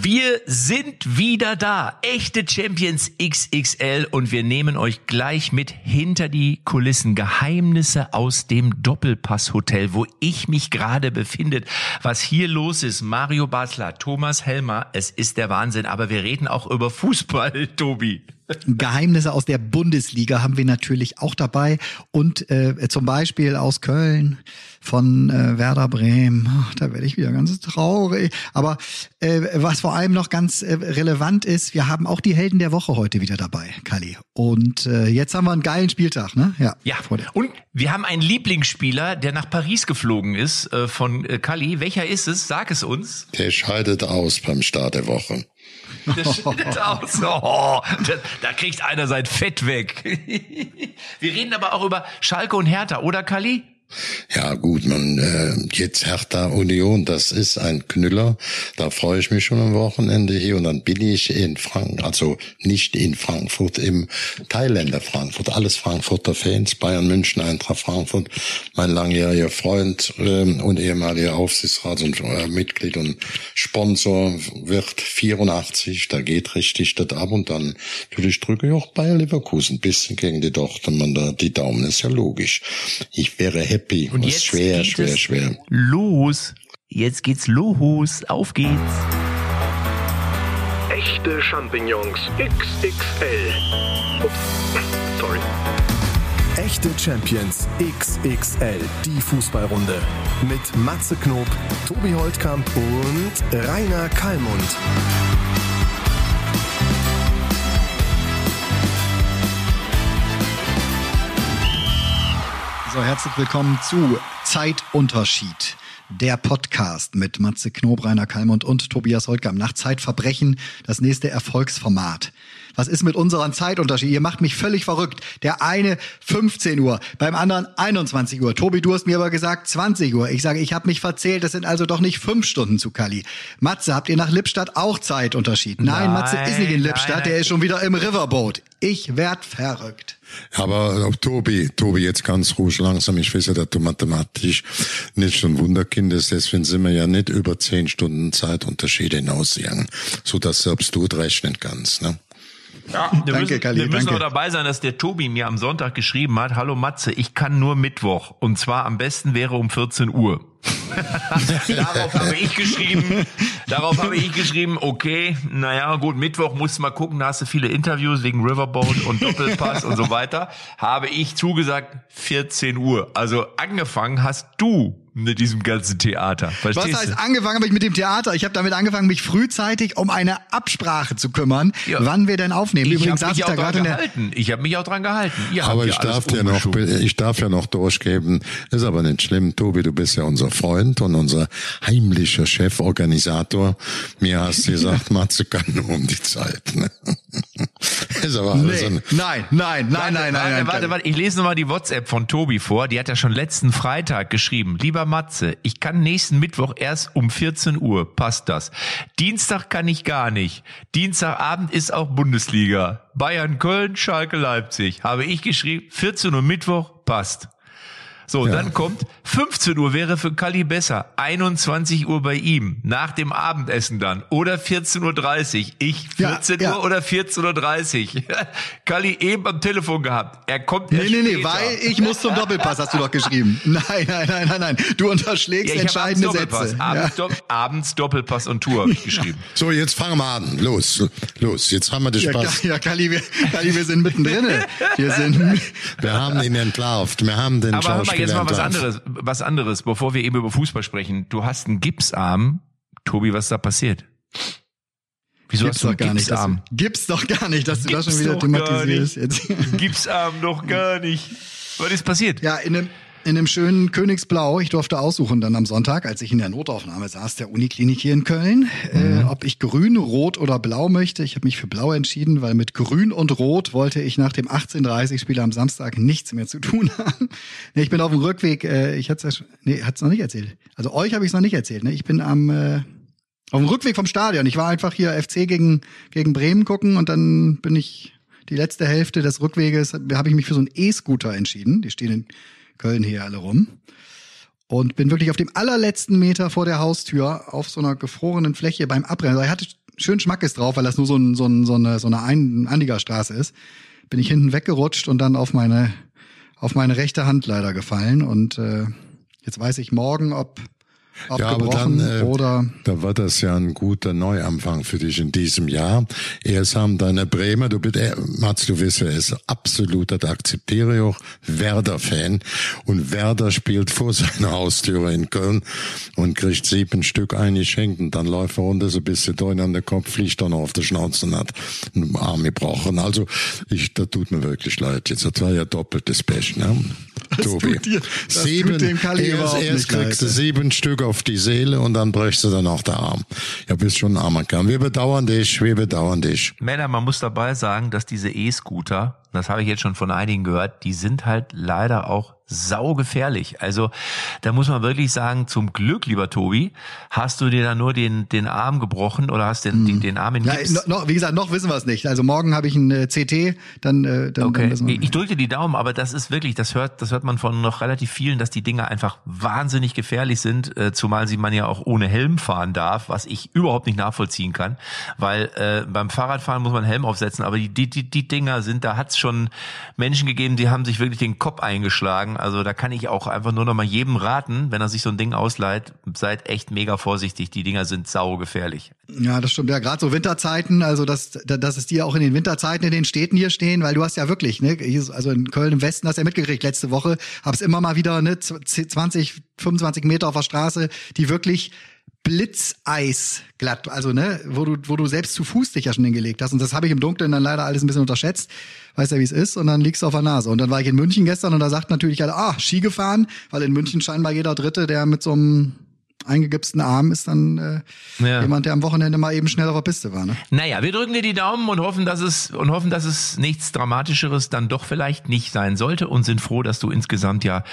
Wir sind wieder da. Echte Champions XXL und wir nehmen euch gleich mit hinter die Kulissen. Geheimnisse aus dem Doppelpass-Hotel, wo ich mich gerade befinde. Was hier los ist, Mario Basler, Thomas Helmer, es ist der Wahnsinn. Aber wir reden auch über Fußball, Tobi. Geheimnisse aus der Bundesliga haben wir natürlich auch dabei und äh, zum Beispiel aus Köln von äh, Werder Bremen. Ach, da werde ich wieder ganz traurig. Aber äh, was vor allem noch ganz äh, relevant ist, wir haben auch die Helden der Woche heute wieder dabei, Kali. Und äh, jetzt haben wir einen geilen Spieltag, ne? Ja. Ja. Und wir haben einen Lieblingsspieler, der nach Paris geflogen ist äh, von äh, Kali. Welcher ist es? Sag es uns. Der scheidet aus beim Start der Woche. Das schnitt aus. Oh, da, da kriegt einer sein Fett weg. Wir reden aber auch über Schalke und Hertha, oder Kali? Ja gut, man äh, jetzt Hertha Union, das ist ein Knüller. Da freue ich mich schon am Wochenende hier und dann bin ich in Frankfurt, also nicht in Frankfurt, im Thailänder Frankfurt. Alles Frankfurter Fans, Bayern München, Eintracht Frankfurt. Mein langjähriger Freund äh, und ehemaliger Aufsichtsrats- und äh, Mitglied und Sponsor wird 84. Da geht richtig das ab und dann natürlich drücke ich auch Bayer Leverkusen bisschen gegen die Dortmund. Da die Daumen ist ja logisch. Ich wäre happy. Und jetzt schwer, geht schwer, es schwer. Los. Jetzt geht's los. Auf geht's. Echte Champignons XXL. Ups, sorry. Echte Champions XXL, die Fußballrunde. Mit Matze Knob, Tobi Holtkamp und Rainer Kallmund. So, herzlich willkommen zu Zeitunterschied. Der Podcast mit Matze Knob, Rainer Kalmund und Tobias Holtkamp nach Zeitverbrechen, das nächste Erfolgsformat. Was ist mit unserem Zeitunterschied? Ihr macht mich völlig verrückt. Der eine 15 Uhr, beim anderen 21 Uhr. Tobi, du hast mir aber gesagt 20 Uhr. Ich sage, ich habe mich verzählt. Das sind also doch nicht fünf Stunden zu Kali. Matze, habt ihr nach Lippstadt auch Zeitunterschied? Nein, nein Matze ist nicht in Lippstadt. Nein, der ist schon wieder im Riverboat. Ich werd verrückt. Aber Tobi, Tobi, jetzt ganz ruhig langsam. Ich weiß ja, dass du mathematisch nicht so ein Wunderkind ist. Deswegen sind wir ja nicht über zehn Stunden Zeitunterschiede hinausgegangen, so dass selbst du rechnen kannst. Ne? Ja, wir danke, müssen, Kali, wir müssen danke. auch dabei sein, dass der Tobi mir am Sonntag geschrieben hat, hallo Matze, ich kann nur Mittwoch. Und zwar am besten wäre um 14 Uhr. darauf habe ich geschrieben, darauf habe ich geschrieben, okay, naja, gut, Mittwoch musst du mal gucken, da hast du viele Interviews wegen Riverboat und Doppelpass und so weiter. Habe ich zugesagt, 14 Uhr. Also angefangen hast du mit diesem ganzen Theater. Verstehst Was heißt du? angefangen habe ich mit dem Theater? Ich habe damit angefangen, mich frühzeitig um eine Absprache zu kümmern, ja. wann wir denn aufnehmen. Ich Übrigens saß ich da gerade gehalten. Ich habe mich auch dran gehalten. Ihr aber ich darf dir noch, ich darf ja noch durchgeben. Ist aber nicht schlimm, Tobi. Du bist ja unser Freund und unser heimlicher Cheforganisator. Mir hast du gesagt, Matze kann nur um die Zeit. Ne? ist aber nee. so nein, nein, nein, nein, nein, nein. Warte, warte, ich lese nochmal die WhatsApp von Tobi vor. Die hat ja schon letzten Freitag geschrieben. Lieber Matze, ich kann nächsten Mittwoch erst um 14 Uhr. Passt das? Dienstag kann ich gar nicht. Dienstagabend ist auch Bundesliga. Bayern, Köln, Schalke, Leipzig. Habe ich geschrieben, 14 Uhr Mittwoch, passt. So, ja. dann kommt 15 Uhr wäre für Kali besser. 21 Uhr bei ihm. Nach dem Abendessen dann. Oder 14.30 Uhr. Ich 14 ja, Uhr oder 14.30 Uhr. Kali eben am Telefon gehabt. Er kommt Nee, nee, nee, weil ich muss zum Doppelpass, hast du doch geschrieben. Nein, nein, nein, nein, nein. Du unterschlägst ja, entscheidende Sätze. Abends, ja. Dopp abends, Doppelpass und Tour habe ich geschrieben. So, jetzt fangen wir an. Los, los. Jetzt haben wir den Spaß. Ja, Kali, wir, Kali, wir sind mittendrin. Wir sind. Wir haben ihn entlarvt. Wir haben den Aber jetzt mal was anderes, was anderes, bevor wir eben über Fußball sprechen. Du hast einen Gipsarm. Tobi, was ist da passiert? Wieso gibt's hast du einen gar Gipsarm? Nicht, gibt's doch gar nicht, dass du gibt's das schon wieder thematisierst jetzt. Gipsarm doch gar nicht. Was ist passiert? Ja, in einem, in einem schönen Königsblau. Ich durfte aussuchen dann am Sonntag, als ich in der Notaufnahme saß, der Uniklinik hier in Köln, äh, mhm. äh, ob ich grün, rot oder blau möchte. Ich habe mich für blau entschieden, weil mit grün und rot wollte ich nach dem 18:30-Spiel am Samstag nichts mehr zu tun haben. nee, ich bin auf dem Rückweg, äh, ich hatte es ja, nee, hat's noch nicht erzählt. Also euch habe ich es noch nicht erzählt. Ne? Ich bin am äh, auf dem Rückweg vom Stadion. Ich war einfach hier FC gegen gegen Bremen gucken und dann bin ich die letzte Hälfte des Rückweges habe ich mich für so einen E-Scooter entschieden. Die stehen in Köln hier alle rum. Und bin wirklich auf dem allerletzten Meter vor der Haustür auf so einer gefrorenen Fläche beim Abbrennen. Also ich hatte schön Schmackes drauf, weil das nur so, ein, so, ein, so eine, so eine Ein Anliegerstraße ist. Bin ich hinten weggerutscht und dann auf meine, auf meine rechte Hand leider gefallen. Und äh, jetzt weiß ich morgen, ob ja, aber dann, äh, oder da war das ja ein guter Neuanfang für dich in diesem Jahr. Erst haben deine Bremer, du bist, äh, Mats, du wirst ja ist absoluter, da akzeptiere ich auch, Werder-Fan. Und Werder spielt vor seiner Haustüre in Köln und kriegt sieben Stück eingeschenkt und dann läuft er runter so ein bisschen Deun an der Kopf, fliegt dann auf der Schnauze und hat einen Arm gebrochen. Also, ich, da tut mir wirklich leid. Jetzt, das war ja doppeltes Pech, ne? das Tobi. tut dir, das sieben, tut dem Kalli erst, erst kriegst du sieben Stück auf die Seele und dann brichst du dann auch der Arm. Ja, bist schon ein armer Kerl. Wir bedauern dich, wir bedauern dich. Männer, man muss dabei sagen, dass diese E-Scooter, das habe ich jetzt schon von einigen gehört, die sind halt leider auch saugefährlich. Also da muss man wirklich sagen, zum Glück, lieber Tobi, hast du dir da nur den, den Arm gebrochen oder hast den, den, den Arm in Ja, no, no, wie gesagt, noch wissen wir es nicht. Also morgen habe ich ein äh, CT, dann, äh, dann, dann Okay, wir ich drücke dir die Daumen, aber das ist wirklich, das hört, das hört man von noch relativ vielen, dass die Dinger einfach wahnsinnig gefährlich sind, äh, zumal sie man ja auch ohne Helm fahren darf, was ich überhaupt nicht nachvollziehen kann, weil äh, beim Fahrradfahren muss man Helm aufsetzen, aber die die die, Dinger sind, da hat's schon Menschen gegeben, die haben sich wirklich den Kopf eingeschlagen. Also da kann ich auch einfach nur noch mal jedem raten, wenn er sich so ein Ding ausleiht, seid echt mega vorsichtig. Die Dinger sind saugefährlich. Ja, das stimmt. Ja, gerade so Winterzeiten, also dass, dass es die auch in den Winterzeiten in den Städten hier stehen, weil du hast ja wirklich, ne, also in Köln im Westen hast du ja mitgekriegt letzte Woche, hab's immer mal wieder, ne, 20, 25 Meter auf der Straße, die wirklich Blitzeis glatt, also ne, wo du, wo du selbst zu Fuß dich ja schon hingelegt hast. Und das habe ich im Dunkeln dann leider alles ein bisschen unterschätzt. Weißt ja, wie es ist, und dann liegst du auf der Nase. Und dann war ich in München gestern und da sagt natürlich alle, ah, Ski gefahren, weil in München scheinbar jeder Dritte, der mit so einem eingegipsten Arm ist dann äh, Ja. jemand, der am Wochenende mal eben schnell auf der Piste war. Ne? Naja, wir drücken dir die Daumen und hoffen, dass es und hoffen, dass es nichts Dramatischeres dann doch vielleicht nicht sein sollte und sind froh, dass du insgesamt ja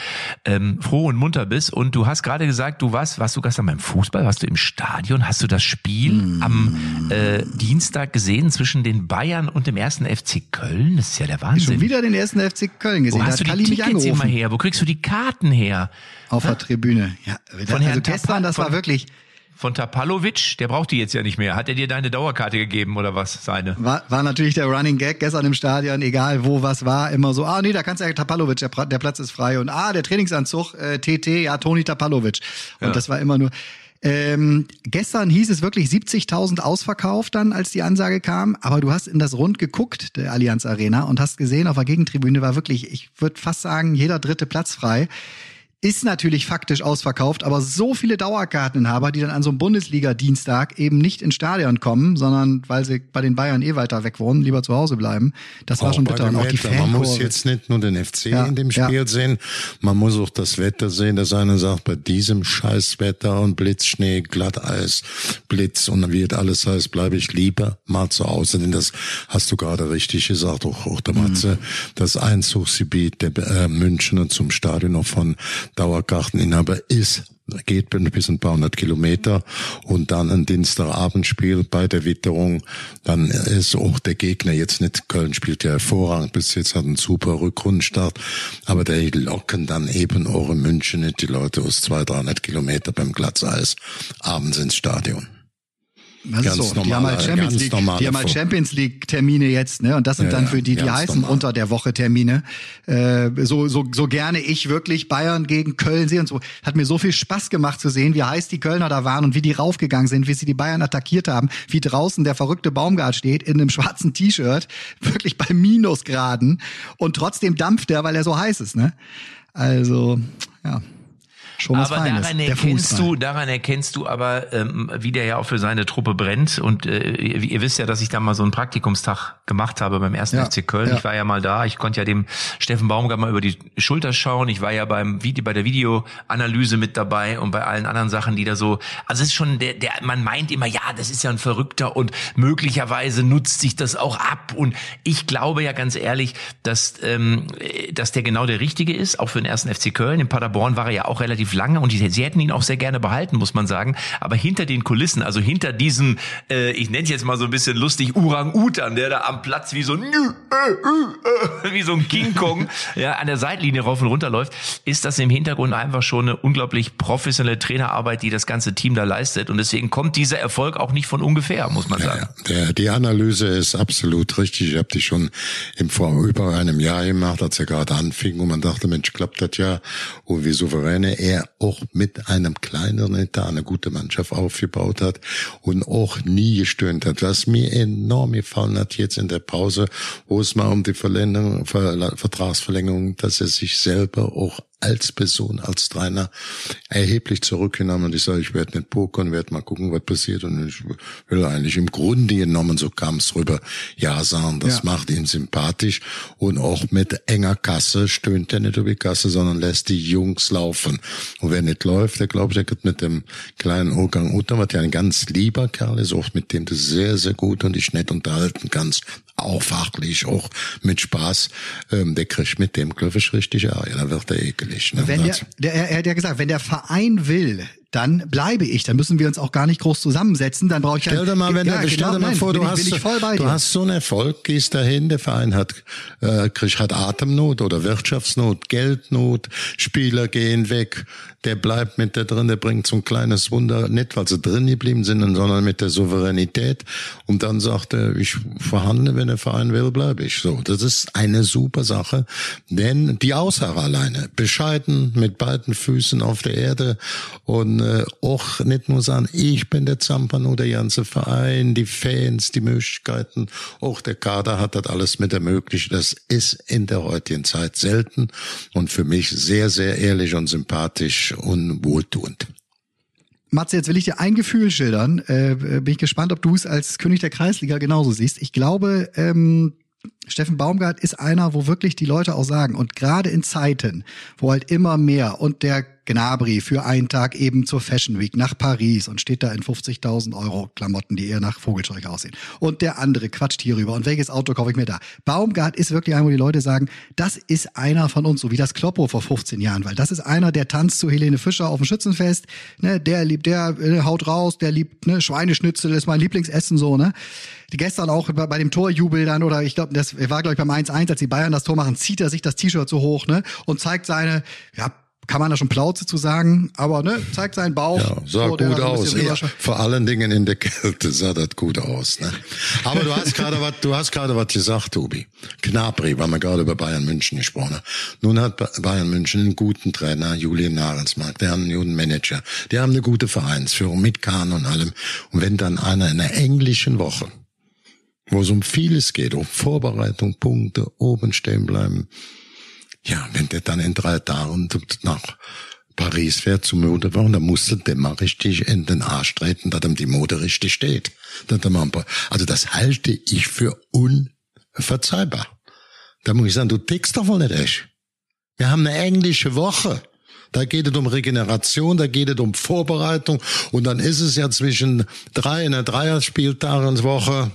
ähm, froh und munter bist. Und du hast gerade gesagt, du warst, warst du gestern beim Fußball, warst du im Stadion, hast du das Spiel am äh, Dienstag gesehen zwischen den Bayern und dem ersten FC Köln? Das ist ja der Wahnsinn. Schon wieder den ersten FC Köln gesehen. Wo Da hast hat du die mich Tickets immer her? Wo kriegst du die Karten her? Auf der Tribüne. Ja, Von also Herrn gestern, das Tapa- war wirklich, Von Tapalovic, der braucht die jetzt ja nicht mehr. Hat er dir deine Dauerkarte gegeben oder was? Seine? war, war natürlich der Running Gag gestern im Stadion, egal wo was war, immer so, ah nee, da kannst du ja Tapalovic, der, der Platz ist frei und ah, der Trainingsanzug, äh, TT, ja, Toni Tapalovic. Und Ja. das war immer nur, ähm, gestern hieß es wirklich 70.000 ausverkauft dann, als die Ansage kam, aber du hast in das Rund geguckt, der Allianz Arena, und hast gesehen, auf der Gegentribüne war wirklich, ich würde fast sagen, jeder dritte Platz frei. Ist natürlich faktisch ausverkauft, aber so viele Dauerkarteninhaber, die dann an so einem Bundesliga-Dienstag eben nicht ins Stadion kommen, sondern weil sie bei den Bayern eh weiter weg wohnen, lieber zu Hause bleiben. Das war Auch schon bei bitter. Und auch die Wetter. Man muss jetzt nicht nur den FC Ja, in dem ja. Spiel sehen, man muss auch das Wetter sehen, dass einer sagt, bei diesem Scheißwetter und Blitzschnee, Glatteis, Blitz und dann wird alles heißt, bleibe ich lieber mal zu Hause. Denn das hast du gerade richtig gesagt, auch, auch der Mhm. Matze, das Einzugsgebiet der äh, Münchner zum Stadion noch von Dauerkarteninhaber ist geht bis ein paar hundert Kilometer und dann ein Dienstagabendspiel bei der Witterung, dann ist auch der Gegner jetzt nicht, Köln spielt ja hervorragend, bis jetzt hat einen super Rückrundenstart, aber die locken dann eben auch in München nicht die Leute aus 200, 300 Kilometer beim Glatzeis abends ins Stadion. Das Ganz ist so. die haben halt Champions League, die haben halt Champions League Termine jetzt, ne? Und das sind Ja, dann für die, die heißen normal. unter der Woche Termine. Äh, so, so, so gerne ich wirklich Bayern gegen Köln sehe und so. Hat mir so viel Spaß gemacht zu sehen, wie heiß die Kölner da waren und wie die raufgegangen sind, wie sie die Bayern attackiert haben, wie draußen der verrückte Baumgart steht in einem schwarzen T-Shirt, wirklich bei Minusgraden und trotzdem dampft er, weil er so heiß ist, ne? Also, ja. Schon was aber Feines. daran erkennst du, daran erkennst du aber, ähm, wie der ja auch für seine Truppe brennt. Und äh, ihr, ihr wisst ja, dass ich da mal so einen Praktikumstag gemacht habe beim ersten Ja, FC Köln. ja. Ich war ja mal da. Ich konnte ja dem Steffen Baumgart mal über die Schulter schauen. Ich war ja beim Video, bei der Videoanalyse mit dabei und bei allen anderen Sachen, die da so. Also es ist schon der, der, man meint immer, ja, das ist ja ein Verrückter und möglicherweise nutzt sich das auch ab. Und ich glaube ja ganz ehrlich, dass, ähm, dass der genau der Richtige ist, auch für den ersten FC Köln. In Paderborn war er ja auch relativ relativ lange und die, sie hätten ihn auch sehr gerne behalten, muss man sagen. Aber hinter den Kulissen, also hinter diesem, äh, ich nenne es jetzt mal so ein bisschen lustig, Orang-Utan, der da am Platz wie so ein, wie so ein King Kong ja, an der Seitlinie rauf und runter läuft, ist das im Hintergrund einfach schon eine unglaublich professionelle Trainerarbeit, die das ganze Team da leistet. Und deswegen kommt dieser Erfolg auch nicht von ungefähr, muss man sagen. Ja, der, die Analyse ist absolut richtig. Ich habe die schon im vor über einem Jahr gemacht, als er gerade anfing und man dachte, Mensch, klappt das ja. Und wie souveräne er auch mit einem kleineren Etat eine gute Mannschaft aufgebaut hat und auch nie gestöhnt hat. Was mir enorm gefallen hat jetzt in der Pause, wo es mal um die Verlängerung, Vertragsverlängerung, dass er sich selber auch als Person, als Trainer erheblich zurückgenommen. Und ich sage, ich werde nicht pokern, werde mal gucken, was passiert. Und ich will eigentlich im Grunde genommen, so kam es rüber, ja sagen, das ja. macht ihn sympathisch. Und auch mit enger Kasse stöhnt er nicht über die Kasse, sondern lässt die Jungs laufen. Und wer nicht läuft, der glaubt, der geht mit dem kleinen Ogang Uta, was ja ein ganz lieber Kerl ist, auch mit dem du sehr, sehr gut und dich nett unterhalten kannst, auch fachlich, auch mit Spaß, ähm, der kriegt mit dem, ich, richtig Ärger, da wird er ekelig. Ne? Wenn der, der, er hat ja gesagt, wenn der Verein will, dann bleibe ich. Dann müssen wir uns auch gar nicht groß zusammensetzen. Dann brauche ich stell dir mal, wenn ja, der, stell dir mal nein, vor, du, ich, hast, du hast so einen Erfolg, gehst dahin, der Verein hat, äh, hat Atemnot oder Wirtschaftsnot, Geldnot, Spieler gehen weg, der bleibt mit der drin, der bringt so ein kleines Wunder, nicht weil sie drin geblieben sind, sondern mit der Souveränität. Und dann sagt er, ich verhandle, wenn der Verein will, bleibe ich. So, das ist eine super Sache, denn die Aussage alleine, bescheiden, mit beiden Füßen auf der Erde und äh, auch nicht nur sagen, ich bin der Zampano, der ganze Verein, die Fans, die Möglichkeiten, auch der Kader hat das alles mit ermöglicht. Das ist in der heutigen Zeit selten und für mich sehr, sehr ehrlich und sympathisch und wohltuend. Matze, jetzt will ich dir ein Gefühl schildern. Äh, bin ich gespannt, ob du es als König der Kreisliga genauso siehst. Ich glaube, ähm, Steffen Baumgart ist einer, wo wirklich die Leute auch sagen, und gerade in Zeiten, wo halt immer mehr und der Gnabry für einen Tag eben zur Fashion Week nach Paris und steht da in 50.000 Euro Klamotten, die eher nach Vogelzeug aussehen. Und der andere quatscht hier rüber. Und welches Auto kaufe ich mir da? Baumgart ist wirklich einer, wo die Leute sagen, das ist einer von uns, so wie das Kloppo vor 15 Jahren, weil das ist einer, der tanzt zu Helene Fischer auf dem Schützenfest, ne, der liebt, der äh, haut raus, der liebt, ne, Schweineschnitzel ist mein Lieblingsessen, so, ne. Die gestern auch bei, bei dem Torjubel dann, oder ich glaube, das war, glaube ich, beim 1-1, als die Bayern das Tor machen, zieht er sich das T-Shirt so hoch, ne, und zeigt seine, ja, kann man da schon Plauze zu sagen, aber ne, zeigt seinen Bauch. Ja, sah so, gut aus. Ja, vor allen Dingen in der Kälte sah das gut aus. Ne? Aber du hast gerade was, du hast gerade was gesagt, Tobi. Knapri, weil wir gerade über Bayern München gesprochen haben. Nun hat Bayern München einen guten Trainer, Julian Narensmark, der haben einen guten Manager, die haben eine gute Vereinsführung mit Kahn und allem. Und wenn dann einer in einer englischen Woche, wo es um vieles geht, um Vorbereitung, Punkte, oben stehen bleiben, ja, wenn der dann in drei Tagen nach Paris fährt zum Modewochen, dann musste der mal richtig in den Arsch treten, dass ihm die Mode richtig steht. Also das halte ich für unverzeihbar. Da muss ich sagen, du tickst doch wohl nicht echt. Wir haben eine englische Woche. Da geht es um Regeneration, da geht es um Vorbereitung und dann ist es ja zwischen drei in der Dreierspieltageswoche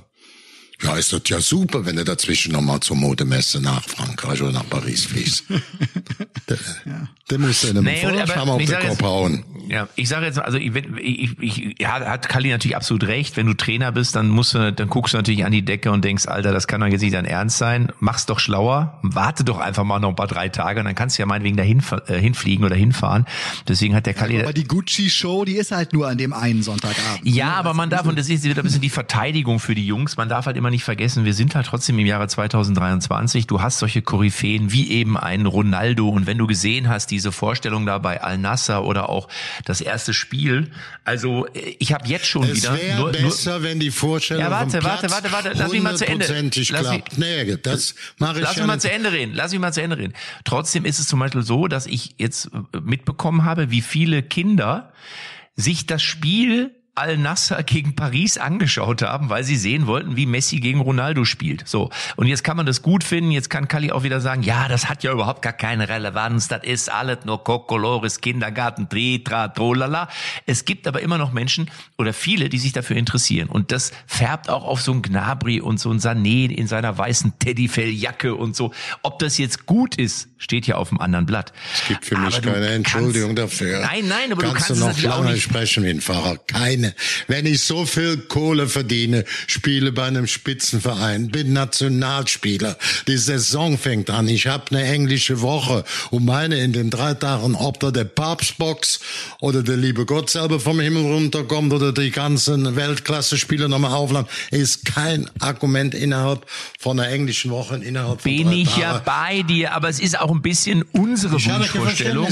ja, ist das ja super, wenn du dazwischen nochmal zur Modemesse nach Frankreich oder nach Paris fliegst. der, ja. der muss in einem nee, Vorscham auf den Kopf hauen. Ja, ich sage jetzt, also ich, ich, ich, ja, hat Kali natürlich absolut recht. Wenn du Trainer bist, dann musst du, dann guckst du natürlich an die Decke und denkst, Alter, das kann doch jetzt nicht dein Ernst sein. Mach's doch schlauer. Warte doch einfach mal noch ein paar drei Tage und dann kannst du ja meinetwegen dahin äh, hinfliegen oder hinfahren. Deswegen hat der Kali. Ja, aber die Gucci-Show, die ist halt nur an dem einen Sonntagabend. Ja, ne? aber man darf, und das ist wieder ein bisschen die Verteidigung für die Jungs, man darf halt immer nicht vergessen, wir sind halt trotzdem im Jahre 2023. Du hast solche Koryphäen wie eben einen Ronaldo und wenn du gesehen hast, diese Vorstellung da bei Al-Nasser oder auch das erste Spiel. Also ich habe jetzt schon es wieder. Es wäre besser, nur, wenn die Vorstellung Ja, warte, warte, warte, warte. Lass mich mal zu Ende. Lass mich, nee, das mache ich Lass mich mal zu Ende reden. Lass mich mal zu Ende reden. Trotzdem ist es zum Beispiel so, dass ich jetzt mitbekommen habe, wie viele Kinder sich das Spiel Al-Nasser gegen Paris angeschaut haben, weil sie sehen wollten, wie Messi gegen Ronaldo spielt. So. Und jetzt kann man das gut finden. Jetzt kann Kali auch wieder sagen, ja, das hat ja überhaupt gar keine Relevanz. Das ist alles nur Kokolores, Kindergarten, Tritra, Trolala. Es gibt aber immer noch Menschen oder viele, die sich dafür interessieren. Und das färbt auch auf so ein Gnabry und so ein Sané in seiner weißen Teddyfelljacke und so. Ob das jetzt gut ist, steht ja auf dem anderen Blatt. Es gibt für mich keine Entschuldigung dafür. Nein, nein, aber kannst du kannst du es noch natürlich auch nicht. sprechen wie ein Fahrer. Keine. Wenn ich so viel Kohle verdiene, spiele bei einem Spitzenverein, bin Nationalspieler, die Saison fängt an, ich habe eine englische Woche und meine in den drei Tagen, ob da der Papstbox oder der liebe Gott selber vom Himmel runterkommt oder die ganzen Weltklasse-Spieler nochmal aufladen, ist kein Argument innerhalb von einer englischen Woche, innerhalb von Bin ich ja bei dir, aber es ist auch ein bisschen unsere Ich Wunschvorstellung.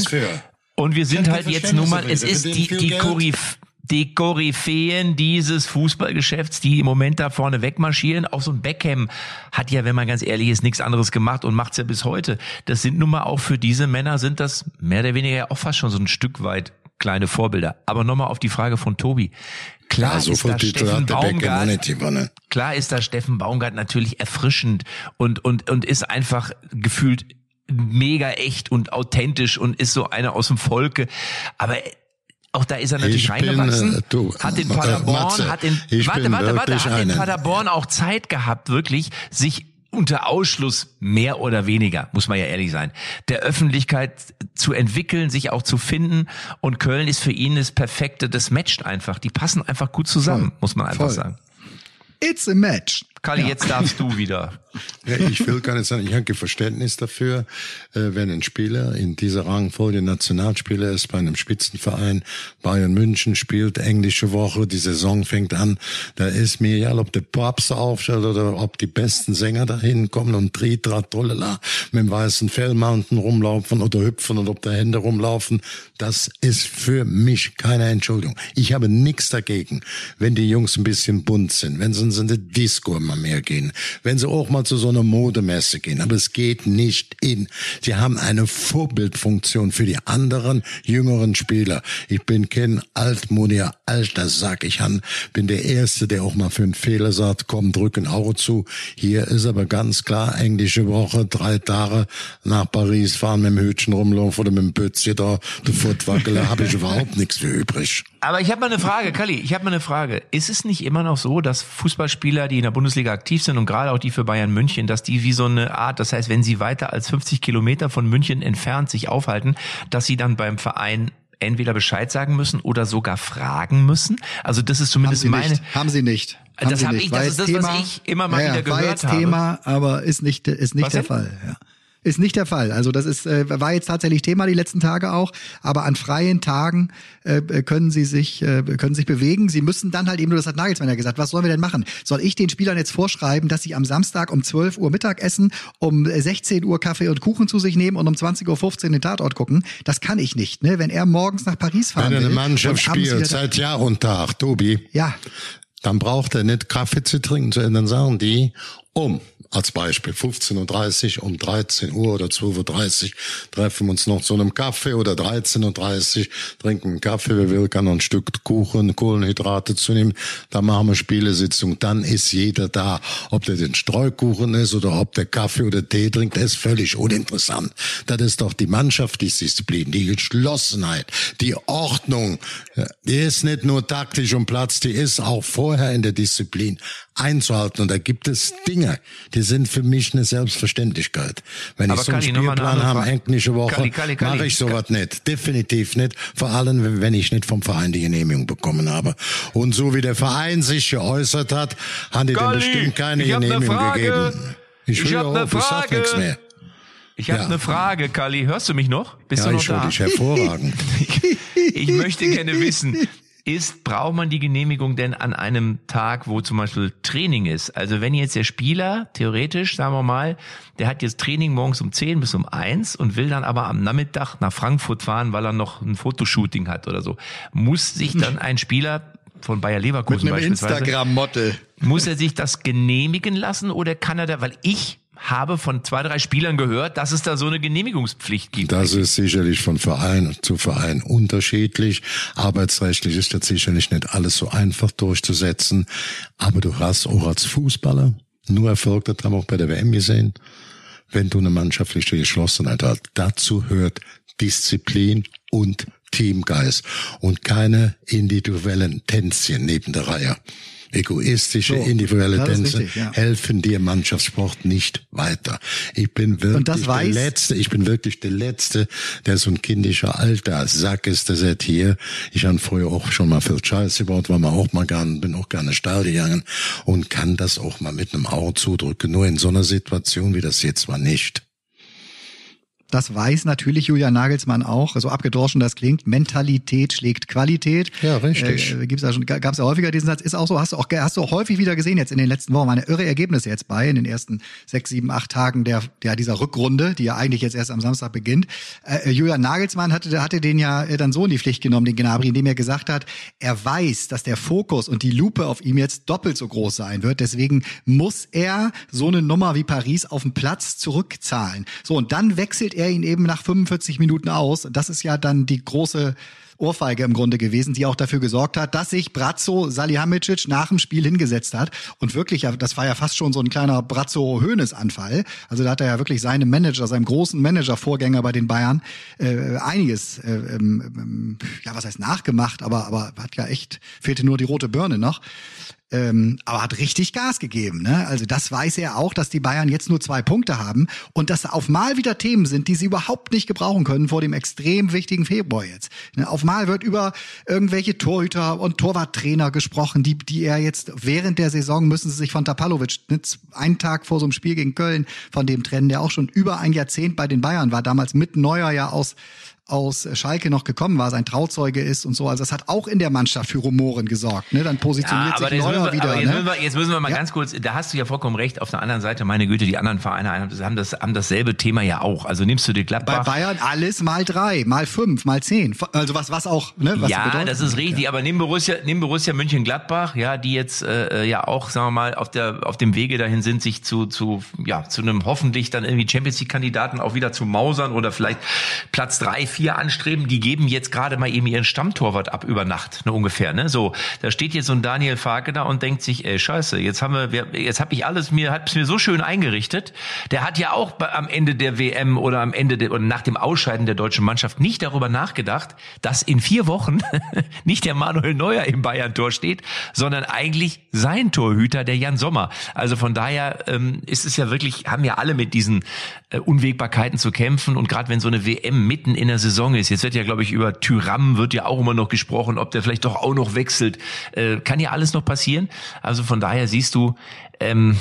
Und wir sind halt jetzt nun mal, es ist die, Die Koryph die Koryphäen dieses Fußballgeschäfts, die im Moment da vorne wegmarschieren. Auch so ein Beckham hat ja, wenn man ganz ehrlich ist, nichts anderes gemacht und macht's ja bis heute. Das sind nun mal auch für diese Männer sind das mehr oder weniger ja auch fast schon so ein Stück weit kleine Vorbilder. Aber nochmal auf die Frage von Tobi. Klar Ja, so ist da Steffen Baumgart. Klar ist da Steffen Baumgart natürlich erfrischend und, und, und ist einfach gefühlt mega echt und authentisch und ist so einer aus dem Volke. Aber auch da ist er natürlich Ich bin, reingewachsen. äh, du, hat in äh, Paderborn, Matze, hat in, warte, bin warte, warte, wirklich hat in. Paderborn auch Zeit gehabt, wirklich sich unter Ausschluss mehr oder weniger, muss man ja ehrlich sein, der Öffentlichkeit zu entwickeln, sich auch zu finden. Und Köln ist für ihn das perfekte, das matcht einfach. Die passen einfach gut zusammen, muss man einfach Voll. sagen. It's a match. Kali, jetzt darfst du wieder. Ja, ich will gar nicht sagen, ich habe Verständnis dafür, äh, wenn ein Spieler in dieser Rangfolge Nationalspieler ist bei einem Spitzenverein, Bayern München spielt englische Woche, die Saison fängt an, da ist mir egal, ob der Papst aufstellt oder ob die besten Sänger dahin kommen und Tritra, Tollala, mit dem weißen Fellmantel rumlaufen oder hüpfen und ob da Hände rumlaufen, das ist für mich keine Entschuldigung. Ich habe nichts dagegen, wenn die Jungs ein bisschen bunt sind, wenn sie in die Disco immer mehr gehen, wenn sie auch mal zu so einer Modemesse gehen. Aber es geht nicht in. Sie haben eine Vorbildfunktion für die anderen jüngeren Spieler. Ich bin kein altmodiger alter Sack. Ich han- bin der Erste, der auch mal für einen Fehler sagt, komm, drück ein Auge zu. Hier ist aber ganz klar englische Woche, drei Tage nach Paris fahren mit dem Hütchen rumlaufen oder mit dem Pützchen da, der Futtwackele, habe ich überhaupt nichts für übrig. Aber ich habe mal eine Frage, Kalli, ich habe mal eine Frage. Ist es nicht immer noch so, dass Fußballspieler, die in der Bundesliga aktiv sind und gerade auch die für Bayern München, dass die wie so eine Art, das heißt, wenn sie weiter als 50 Kilometer von München entfernt sich aufhalten, dass sie dann beim Verein entweder Bescheid sagen müssen oder sogar fragen müssen? Also das ist Haben zumindest sie meine... nicht. Haben sie nicht. Haben Das sie hab nicht. ich- das ist das, was ich immer mal ja, wieder ja, War gehört jetzt habe. Thema, aber ist nicht, ist nicht Was der denn? Fall. Ja. Ist nicht der Fall. Also das ist äh, war jetzt tatsächlich Thema die letzten Tage auch. Aber an freien Tagen äh, können sie sich äh, können sich bewegen. Sie müssen dann halt eben nur das hat Nagelsmann ja gesagt. Was sollen wir denn machen? Soll ich den Spielern jetzt vorschreiben, dass sie am Samstag um 12 Uhr Mittag essen, um 16 Uhr Kaffee und Kuchen zu sich nehmen und um 20.15 Uhr den Tatort gucken? Das kann ich nicht. Ne? Wenn er morgens nach Paris fahren Wenn will eine Mannschaft spielt seit Jahr und Tag, Tobi, ja, dann braucht er nicht Kaffee zu trinken, sondern dann sagen die, um, als Beispiel, 15.30 Uhr, um 13 Uhr oder 12.30 Uhr treffen wir uns noch zu einem Kaffee oder 13.30 Uhr, trinken einen Kaffee, wer will, kann noch ein Stück Kuchen, Kohlenhydrate zu nehmen, dann machen wir Spielesitzung, dann ist jeder da. Ob der den Streukuchen ist oder ob der Kaffee oder Tee trinkt, ist völlig uninteressant. Das ist doch die Mannschaftsdisziplin, die Geschlossenheit, die Ordnung. Die ist nicht nur taktisch und Platz, die ist auch vorher in der Disziplin einzuhalten. Und da gibt es Dinge, die sind für mich eine Selbstverständlichkeit. Wenn Aber ich so einen eine Spielplan habe, Frage. englische Woche, Kalli, Kalli, Kalli. mache ich sowas nicht. Definitiv nicht. Vor allem, wenn ich nicht vom Verein die Genehmigung bekommen habe. Und so wie der Verein sich geäußert hat, haben die dem bestimmt keine ich ne Genehmigung gegeben. Ich höre hab ne auf, ich sag Frage. nichts mehr. Ich habe Ja. eine Frage, Kali. Hörst du mich noch? Bist Ja, du noch ich da? dich hervorragend. Ich möchte gerne wissen, ist, braucht man die Genehmigung denn an einem Tag, wo zum Beispiel Training ist? Also wenn jetzt der Spieler, theoretisch, sagen wir mal, der hat jetzt Training morgens um 10 bis um 1 und will dann aber am Nachmittag nach Frankfurt fahren, weil er noch ein Fotoshooting hat oder so. Muss sich dann ein Spieler von Bayer Leverkusen mit einem beispielsweise, Instagram-Model. muss er sich das genehmigen lassen oder kann er da, weil ich habe von zwei, drei Spielern gehört, dass es da so eine Genehmigungspflicht gibt. Das ist sicherlich von Verein zu Verein unterschiedlich. Arbeitsrechtlich ist das sicherlich nicht alles so einfach durchzusetzen. Aber du hast auch als Fußballer nur Erfolg, das haben wir auch bei der WM gesehen, wenn du eine mannschaftliche Geschlossenheit hast. Dazu hört Disziplin und Teamgeist und keine individuellen Tänzchen neben der Reihe. Egoistische, so, individuelle Tänze richtig, ja. helfen dir Mannschaftssport nicht weiter. Ich bin wirklich der Letzte, ich bin wirklich der Letzte, der so ein kindischer alter Sack ist, der sagt hier, ich habe früher auch schon mal viel Scheiße gebaut, war mal auch mal gern, bin auch gerne steil gegangen und kann das auch mal mit einem Auge zudrücken. Nur in so einer Situation wie das jetzt war nicht. Das weiß natürlich Julian Nagelsmann auch, so abgedroschen das klingt. Mentalität schlägt Qualität. Ja, richtig. Äh, gibt's ja schon, gab's ja häufiger diesen Satz. Ist auch so, hast du auch, hast du auch häufig wieder gesehen jetzt in den letzten Wochen. Meine irre Ergebnisse jetzt bei, in den ersten sechs, sieben, acht Tagen der, der dieser Rückrunde, die ja eigentlich jetzt erst am Samstag beginnt. Äh, Julian Nagelsmann hatte, hatte den ja äh, dann so in die Pflicht genommen, den Gnabry, indem er gesagt hat, er weiß, dass der Fokus und die Lupe auf ihm jetzt doppelt so groß sein wird. Deswegen muss er so eine Nummer wie Paris auf dem Platz zurückzahlen. So, und dann wechselt er ihn eben nach 45 Minuten aus. Das ist ja dann die große Ohrfeige im Grunde gewesen, die auch dafür gesorgt hat, dass sich Brazzo Salihamidzic nach dem Spiel hingesetzt hat und wirklich, das war ja fast schon so ein kleiner Brazzo Höhnes Anfall. Also da hat er ja wirklich seinem Manager, seinem großen Manager-Vorgänger bei den Bayern äh, einiges, äh, ähm, ja was heißt nachgemacht, aber aber hat ja echt fehlte nur die rote Birne noch ähm, aber hat richtig Gas gegeben. Ne? Also das weiß er auch, dass die Bayern jetzt nur zwei Punkte haben und dass auf Mal wieder Themen sind, die sie überhaupt nicht gebrauchen können vor dem extrem wichtigen Februar jetzt. Ne? Auf Mal wird über irgendwelche Torhüter und Torwarttrainer gesprochen, die, die er jetzt während der Saison müssen sie sich von Tapalovic ne, einen Tag vor so einem Spiel gegen Köln von dem trennen, der auch schon über ein Jahrzehnt bei den Bayern war, damals mit Neuer ja aus aus Schalke noch gekommen war, sein Trauzeuge ist und so. Also das hat auch in der Mannschaft für Rumoren gesorgt. Ne? Dann positioniert ja, sich Neuer wir, wieder. jetzt, ne? müssen wir, jetzt müssen wir mal ja. ganz kurz, da hast du ja vollkommen recht. Auf der anderen Seite, meine Güte, die anderen Vereine haben, das, haben dasselbe Thema ja auch. Also nimmst du dir Gladbach. Bei Bayern alles mal drei, mal fünf, mal zehn. Also was, was auch, ne? Was ja, bedeutet. das ist richtig. Ja. Aber nimm Borussia, nimm Borussia München-Gladbach, ja, die jetzt äh, ja auch, sagen wir mal, auf der auf dem Wege dahin sind, sich zu zu ja zu einem hoffentlich dann irgendwie Champions League-Kandidaten auch wieder zu mausern oder vielleicht Platz drei, vier anstreben. Die geben jetzt gerade mal eben ihren Stammtorwart ab über Nacht, ne, ungefähr, ne? So, da steht jetzt so ein Daniel Farke da und denkt sich, ey, scheiße, jetzt haben wir, jetzt habe ich alles mir, hat's mir so schön eingerichtet. Der hat ja auch am Ende der WM oder am Ende der, oder nach dem Ausscheiden der deutschen Mannschaft nicht darüber nachgedacht, dass in vier Wochen nicht der Manuel Neuer im Bayern-Tor steht, sondern eigentlich sein Torhüter, der Jan Sommer. Also von daher ähm, ist es ja wirklich, haben ja alle mit diesen äh, Unwägbarkeiten zu kämpfen und gerade wenn so eine WM mitten in der Saison ist, jetzt wird ja glaube ich, über Tyram wird ja auch immer noch gesprochen, ob der vielleicht doch auch noch wechselt. Äh, kann ja alles noch passieren. Also von daher siehst du, ähm,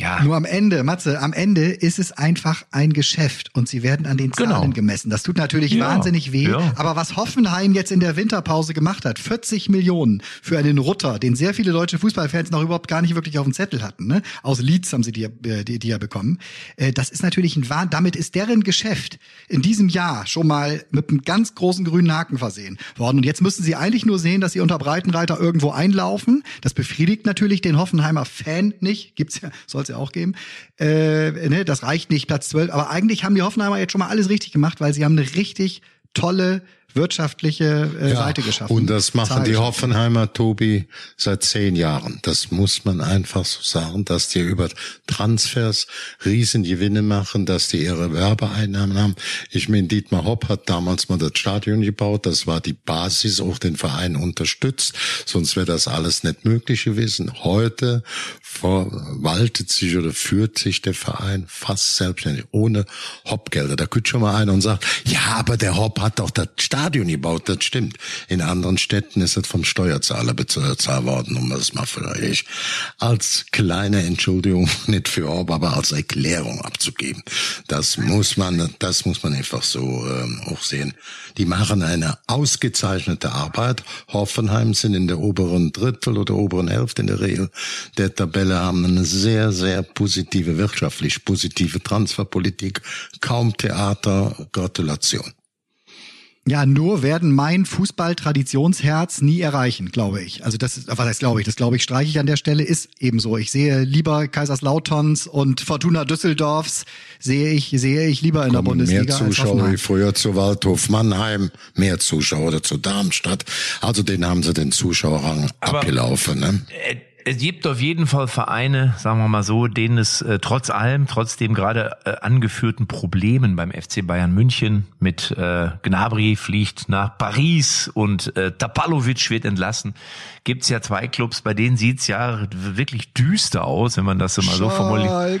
ja. Nur am Ende, Matze, am Ende ist es einfach ein Geschäft und sie werden an den Zahlen genau. gemessen. Das tut natürlich ja. wahnsinnig weh. Ja. Aber was Hoffenheim jetzt in der Winterpause gemacht hat, 40 Millionen für einen Rutter, den sehr viele deutsche Fußballfans noch überhaupt gar nicht wirklich auf dem Zettel hatten. Ne? Aus Leeds haben sie die, äh, die, die ja bekommen. Äh, das ist natürlich ein Wahn. Damit ist deren Geschäft in diesem Jahr schon mal mit einem ganz großen grünen Haken versehen worden. Und jetzt müssen sie eigentlich nur sehen, dass sie unter Breitenreiter irgendwo einlaufen. Das befriedigt natürlich den Hoffenheimer Fan nicht. Gibt's ja, soll ja auch geben. Äh, ne, das reicht nicht, Platz 12. Aber eigentlich haben die Hoffenheimer jetzt schon mal alles richtig gemacht, weil sie haben eine richtig tolle wirtschaftliche äh, ja, Seite geschaffen. Und das machen die Hoffenheimer, Tobi, seit zehn Jahren. Das muss man einfach so sagen, dass die über Transfers Riesengewinne machen, dass die ihre Werbeeinnahmen haben. Ich meine, Dietmar Hopp hat damals mal das Stadion gebaut. Das war die Basis, auch den Verein unterstützt. Sonst wäre das alles nicht möglich gewesen. Heute verwaltet sich oder führt sich der Verein fast selbstständig, ohne Hoppgelder. Da könnte schon mal einer und sagt, ja, aber der Hopp hat doch das Stadion Stadion gebaut, das stimmt. In anderen Städten ist es vom Steuerzahler bezahlt worden, um das mal euch als kleine Entschuldigung, nicht für Orb, aber als Erklärung abzugeben. Das muss man, das muss man einfach so ähm, auch sehen. Die machen eine ausgezeichnete Arbeit. Hoffenheim sind in der oberen Drittel oder oberen Hälfte in der Regel der Tabelle, haben eine sehr, sehr positive, wirtschaftlich positive Transferpolitik. Kaum Theater. Gratulation. Ja, nur werden mein Fußball-Traditionsherz nie erreichen, glaube ich. Also das, was heißt glaube ich, das glaube ich streiche ich an der Stelle, ist ebenso. Ich sehe lieber Kaiserslauterns und Fortuna Düsseldorfs, sehe ich, sehe ich lieber in der Bundesliga. Mehr Zuschauer wie früher zu Waldhof Mannheim, mehr Zuschauer oder zu Darmstadt. Also den haben sie den Zuschauerrang Aber abgelaufen. Ne? Äh, es gibt auf jeden Fall Vereine, sagen wir mal so, denen es äh, trotz allem, trotz dem gerade äh, angeführten Problemen beim FC Bayern München mit äh, Gnabry fliegt nach Paris und äh, Tapalovic wird entlassen, gibt's ja zwei Clubs, bei denen sieht's ja wirklich düster aus, wenn man das so mal so formuliert.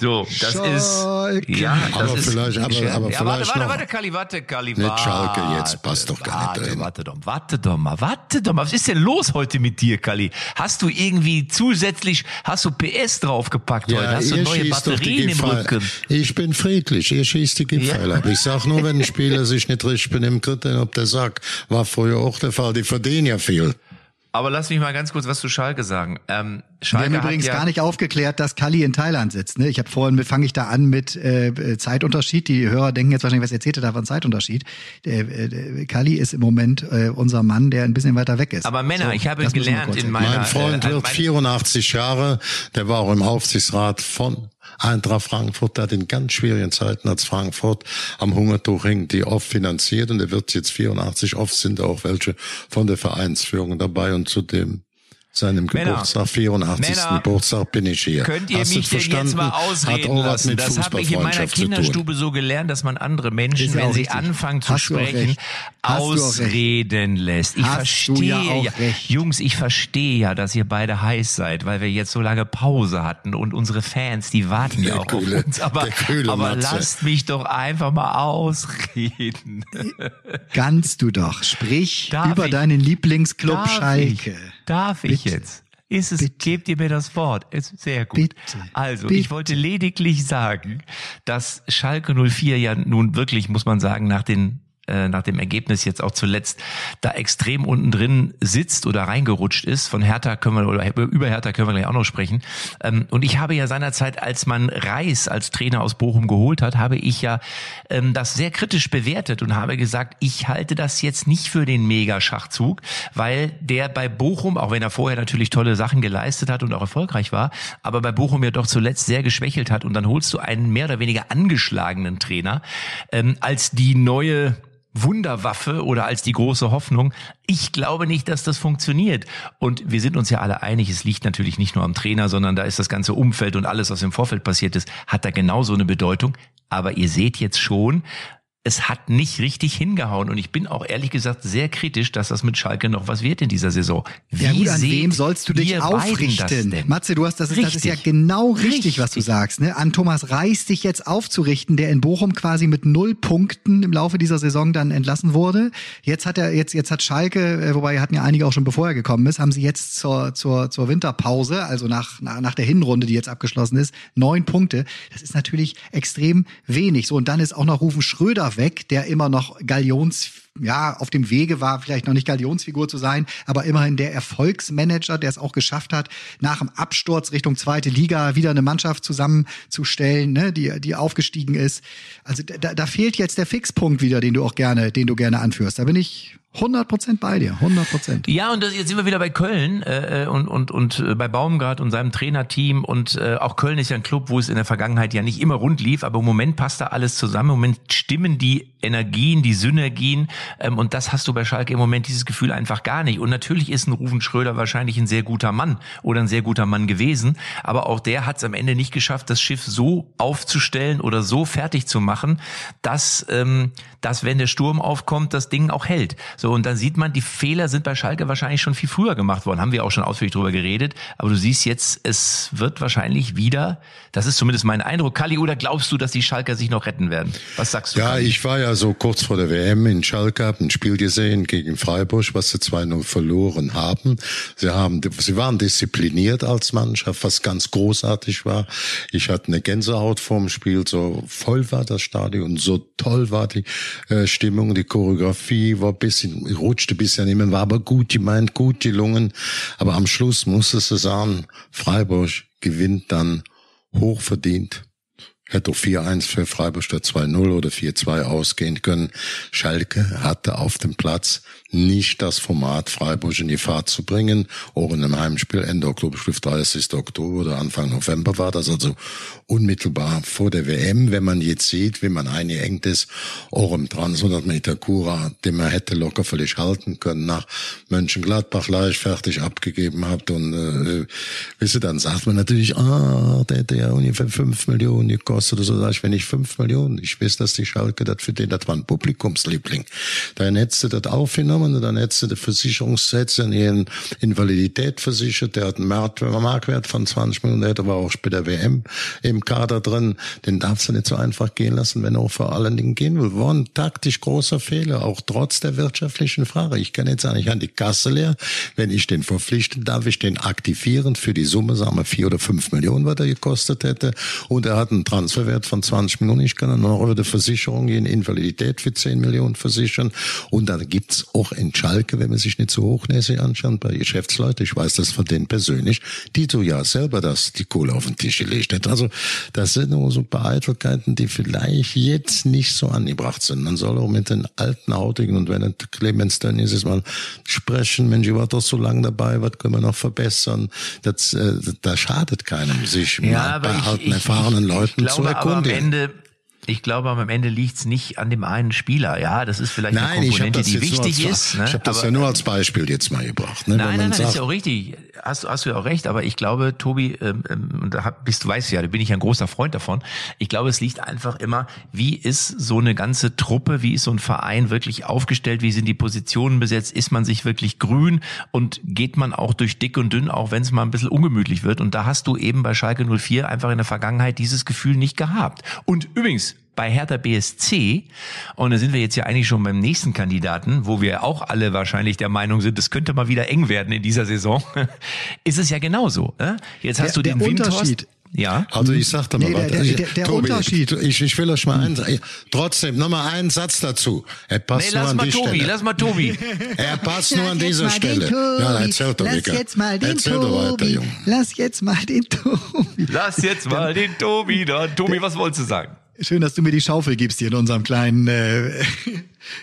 So, das Schalke. ist ja, das aber ist vielleicht, aber, aber ja, vielleicht warte, warte, warte, Kali, warte, Kali, nicht Schalke jetzt passt doch gar warte, nicht drin. Warte doch, warte doch mal, warte doch mal. Was ist denn los heute mit dir, Kali? Hast du irgendwie zusätzlich, hast du PS draufgepackt ja, heute? Hast du neue Batterien im Rücken? Ich bin friedlich, ihr schießt die Giftpfeile ab. Ich sag nur, wenn ein Spieler sich nicht richtig benimmt, dann ob der sagt, war früher auch der Fall. Die verdienen ja viel. Aber lass mich mal ganz kurz was zu Schalke sagen. Ähm, Schalke Wir haben übrigens ja gar nicht aufgeklärt, dass Kalli in Thailand sitzt. Ne? Ich habe vorhin fange ich da an mit äh, Zeitunterschied. Die Hörer denken jetzt wahrscheinlich, was erzählt er da von Zeitunterschied. Äh, äh, Kalli ist im Moment äh, unser Mann, der ein bisschen weiter weg ist. Aber Männer, So, ich habe gelernt in meiner Mein Freund äh, wird mein- 84 Jahre, der war auch im Aufsichtsrat von Eintracht Frankfurt, der hat in ganz schwierigen Zeiten, als Frankfurt am Hungertuch hängt, die oft finanziert und der wird jetzt 84, oft sind auch welche von der Vereinsführung dabei und zu dem seinem Männer, Geburtstag, 84. Männer, Geburtstag bin ich hier. Könnt ihr Hast mich denn jetzt mal ausreden lassen? Das habe ich in meiner. Kinderstube so gelernt, dass man andere Menschen, Ist ja wenn sie richtig. anfangen zu Hast sprechen, ausreden lässt. Ich Hast verstehe ja ja. Jungs, ich verstehe ja, dass ihr beide heiß seid, weil wir jetzt so lange Pause hatten und unsere Fans, die warten ja Der auch kühle- auf uns. Aber, aber lasst mich doch einfach mal ausreden. Ganz du doch. Sprich Darf über ich? deinen Lieblingsclub Darf Schalke. Ich? Darf ich Bitte. jetzt? Ist es, Bitte. gebt ihr mir das Wort. Ist sehr gut. Bitte. Also, Bitte. ich wollte lediglich sagen, dass Schalke 04 ja nun wirklich, muss man sagen, nach den nach dem Ergebnis jetzt auch zuletzt da extrem unten drin sitzt oder reingerutscht ist. Von Hertha können wir oder über Hertha können wir gleich auch noch sprechen. Ähm, und ich habe ja seinerzeit, als man Reis als Trainer aus Bochum geholt hat, habe ich ja ähm, das sehr kritisch bewertet und habe gesagt, ich halte das jetzt nicht für den Mega-Schachzug, weil der bei Bochum, auch wenn er vorher natürlich tolle Sachen geleistet hat und auch erfolgreich war, aber bei Bochum ja doch zuletzt sehr geschwächelt hat und dann holst du einen mehr oder weniger angeschlagenen Trainer ähm, als die neue Wunderwaffe oder als die große Hoffnung. Ich glaube nicht, dass das funktioniert. Und wir sind uns ja alle einig, es liegt natürlich nicht nur am Trainer, sondern da ist das ganze Umfeld und alles, was im Vorfeld passiert ist, hat da genauso eine Bedeutung. Aber ihr seht jetzt schon, es hat nicht richtig hingehauen. Und ich bin auch ehrlich gesagt sehr kritisch, dass das mit Schalke noch was wird in dieser Saison. Wie Ja gut, an wem sollst du dich aufrichten? Matze, du hast das, ist- das ist ja Richtig. genau richtig, was du Richtig. sagst. Ne? An Thomas Reis dich jetzt aufzurichten, der in Bochum quasi mit null Punkten im Laufe dieser Saison dann entlassen wurde. Jetzt hat er jetzt jetzt hat Schalke, äh, wobei hatten ja einige auch schon bevor er gekommen ist, haben sie jetzt zur zur zur Winterpause, also nach nach, nach der Hinrunde, die jetzt abgeschlossen ist, neun Punkte. Das ist natürlich extrem wenig. So und dann ist auch noch Rufen Schröder weg, der immer noch Galions ja, auf dem Wege war, vielleicht noch nicht Galionsfigur zu sein, aber immerhin der Erfolgsmanager, der es auch geschafft hat, nach dem Absturz Richtung zweite Liga wieder eine Mannschaft zusammenzustellen, ne, die, die aufgestiegen ist. Also da, da fehlt jetzt der Fixpunkt wieder, den du auch gerne, den du gerne anführst. Da bin ich 100 Prozent bei dir, 100 Prozent. Ja, und das, jetzt sind wir wieder bei Köln äh, und und und äh, bei Baumgart und seinem Trainerteam und äh, auch Köln ist ja ein Club, wo es in der Vergangenheit ja nicht immer rund lief, aber im Moment passt da alles zusammen. Im Moment stimmen die Energien, die Synergien ähm, und das hast du bei Schalke im Moment dieses Gefühl einfach gar nicht. Und natürlich ist ein Rufen Schröder wahrscheinlich ein sehr guter Mann oder ein sehr guter Mann gewesen, aber auch der hat es am Ende nicht geschafft, das Schiff so aufzustellen oder so fertig zu machen, dass ähm, dass wenn der Sturm aufkommt, das Ding auch hält. So, und dann sieht man, die Fehler sind bei Schalke wahrscheinlich schon viel früher gemacht worden. Haben wir auch schon ausführlich drüber geredet. Aber du siehst jetzt, es wird wahrscheinlich wieder, das ist zumindest mein Eindruck. Kali, oder glaubst du, dass die Schalker sich noch retten werden? Was sagst du? Ja, Kali? ich war ja so kurz vor der WM in Schalke, habe ein Spiel gesehen gegen Freiburg, was sie 2-0 verloren haben. Sie haben, sie waren diszipliniert als Mannschaft, was ganz großartig war. Ich hatte eine Gänsehaut vorm Spiel, so voll war das Stadion, so toll war die äh, Stimmung, die Choreografie war ein bisschen, rutschte ein bisschen immer, war aber gut gemeint, gut gelungen. Aber am Schluss musste es sagen, Freiburg gewinnt dann hochverdient hätte 4-1 für Freiburg statt 2-0 oder 4-2 ausgehen können. Schalke hatte auf dem Platz nicht das Format, Freiburg in die Fahrt zu bringen. Auch in einem Heimspiel Ende Oktober, 30. Oktober oder Anfang November war das also unmittelbar vor der WM. Wenn man jetzt sieht, wie man eingeengt ist, auch im 300 Meter Kura, den man hätte locker völlig halten können, nach Mönchengladbach leicht fertig abgegeben hat und äh, wisse, dann sagt man natürlich, ah, der der ungefähr fünf Millionen gekostet oder so. Sag ich, wenn ich fünf Millionen, ich weiß, dass die Schalke das für den, das war ein Publikumsliebling. Dann hättest du das aufgenommen und dann hättest du die Versicherungssätze in ihren Invalidität versichert. Der hat einen Marktwert von 20 Millionen, der hätte aber auch später WM im Kader drin. Den darfst du nicht so einfach gehen lassen, wenn er auch vor allen Dingen gehen will. War ein taktisch großer Fehler, auch trotz der wirtschaftlichen Frage. Ich kann jetzt sagen, ich habe die Kasse leer. Wenn ich den verpflichte, darf ich den aktivieren für die Summe, sagen wir vier oder fünf Millionen, was er gekostet hätte. Und er hat einen Transferwert von 20 Millionen. Ich kann dann noch über die Versicherung in Invalidität für 10 Millionen versichern. Und dann gibt's auch in Schalke, wenn man sich nicht so hochnäsig anschaut, bei Geschäftsleuten, ich weiß das von denen persönlich, die du ja selber das, die Kohle auf den Tisch gelegt hat. Also das sind nur so ein paar Eitelkeiten, die vielleicht jetzt nicht so angebracht sind. Man soll auch mit den alten Hautigen und wenn Clemens dann ist, mal sprechen, Mensch, ich war doch so lange dabei, was können wir noch verbessern? Das, äh, da schadet keinem, sich Ja, mal bei ich- alten, ich- erfahrenen Leuten ich zu aber am erkundigen. Ich glaube, am Ende liegt's nicht an dem einen Spieler. Ja, das ist vielleicht Nein, eine Komponente, das die wichtig als, ist. Ne? ich habe das aber, ja nur als Beispiel jetzt mal gebracht. Ne? Nein, nein, nein, sagt, ist ja auch richtig. Hast, hast du ja auch recht, aber ich glaube, Tobi, ähm, ähm, und da bist du weißt ja, da bin ich ein großer Freund davon. Ich glaube, es liegt einfach immer, wie ist so eine ganze Truppe, wie ist so ein Verein wirklich aufgestellt, wie sind die Positionen besetzt, ist man sich wirklich grün und geht man auch durch dick und dünn, auch wenn es mal ein bisschen ungemütlich wird. Und da hast du eben bei Schalke 04 einfach in der Vergangenheit dieses Gefühl nicht gehabt. Und übrigens, bei Hertha BSC, und da sind wir jetzt ja eigentlich schon beim nächsten Kandidaten, wo wir auch alle wahrscheinlich der Meinung sind, es könnte mal wieder eng werden in dieser Saison, ist es ja genauso. äh? Jetzt hast Der- du den. Unterschied. Ja. Also ich sag da mal Nee, was. der- der- der Tobi, Unterschied- Ich, ich will euch mal einen, trotzdem noch mal einen Satz dazu. Er passt Nee, nur lass an mal die Tobi, Stelle. lass mal Tobi. Er passt nur an Lass jetzt dieser mal den Stelle. Tobi. Ja, erzähl doch, Lass Mika. jetzt mal den Erzähl doch weiter, Tobi. Junge. Lass jetzt mal den Tobi. Lass jetzt mal den Tobi da. Tobi, was wolltest du sagen? Schön, dass du mir die Schaufel gibst hier in unserem kleinen, äh,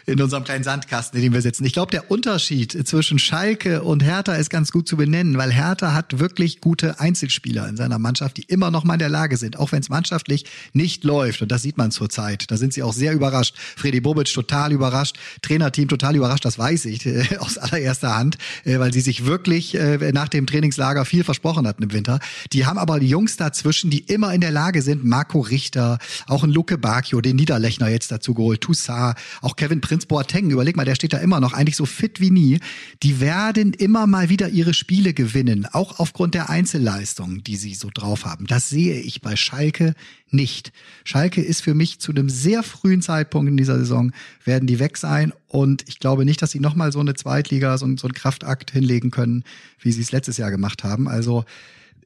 in unserem kleinen Sandkasten, in dem wir sitzen. Ich glaube, der Unterschied zwischen Schalke und Hertha ist ganz gut zu benennen, weil Hertha hat wirklich gute Einzelspieler in seiner Mannschaft, die immer noch mal in der Lage sind, auch wenn es mannschaftlich nicht läuft. Und das sieht man zurzeit. Da sind sie auch sehr überrascht. Freddy Bobic total überrascht, Trainerteam total überrascht, das weiß ich äh, aus allererster Hand, äh, weil sie sich wirklich äh, nach dem Trainingslager viel versprochen hatten im Winter. Die haben aber die Jungs dazwischen, die immer in der Lage sind, Marco Richter, auch ein Luke Bacchio, den Niederlechner jetzt dazu geholt, Toussaint, auch Kevin Prinz Boateng, überleg mal, der steht da immer noch, eigentlich so fit wie nie. Die werden immer mal wieder ihre Spiele gewinnen, auch aufgrund der Einzelleistungen, die sie so drauf haben. Das sehe ich bei Schalke nicht. Schalke ist für mich zu einem sehr frühen Zeitpunkt in dieser Saison, werden die weg sein und ich glaube nicht, dass sie nochmal so eine Zweitliga, so, so einen Kraftakt hinlegen können, wie sie es letztes Jahr gemacht haben. Also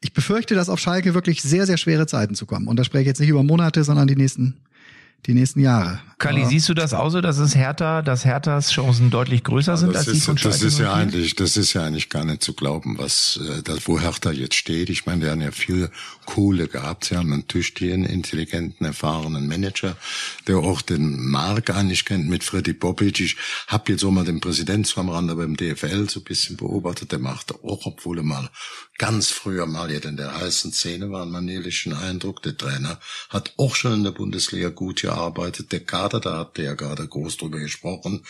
ich befürchte, dass auf Schalke wirklich sehr, sehr schwere Zeiten zu kommen. Und da spreche ich jetzt nicht über Monate, sondern die nächsten, die nächsten Jahre. Kali, Aber- siehst du das auch so, dass es Hertha, dass Herthas Chancen deutlich größer sind als die von das ist ja 04? eigentlich, das ist ja eigentlich gar nicht zu glauben, was, äh, das, wo Hertha jetzt steht. Ich meine, die haben ja viel Kohle gehabt. Sie haben einen tüchtigen, intelligenten, erfahrenen Manager, der auch den Markt eigentlich kennt mit Freddy Bobic. Ich habe jetzt auch mal den Präsidenten am Rande beim DFL so ein bisschen beobachtet. Der macht auch, obwohl er mal ganz früher mal jetzt in der heißen Szene war, einen manierlichen Eindruck. Der Trainer hat auch schon in der Bundesliga gut gearbeitet. Der Kader, da habt ihr ja gerade groß drüber gesprochen,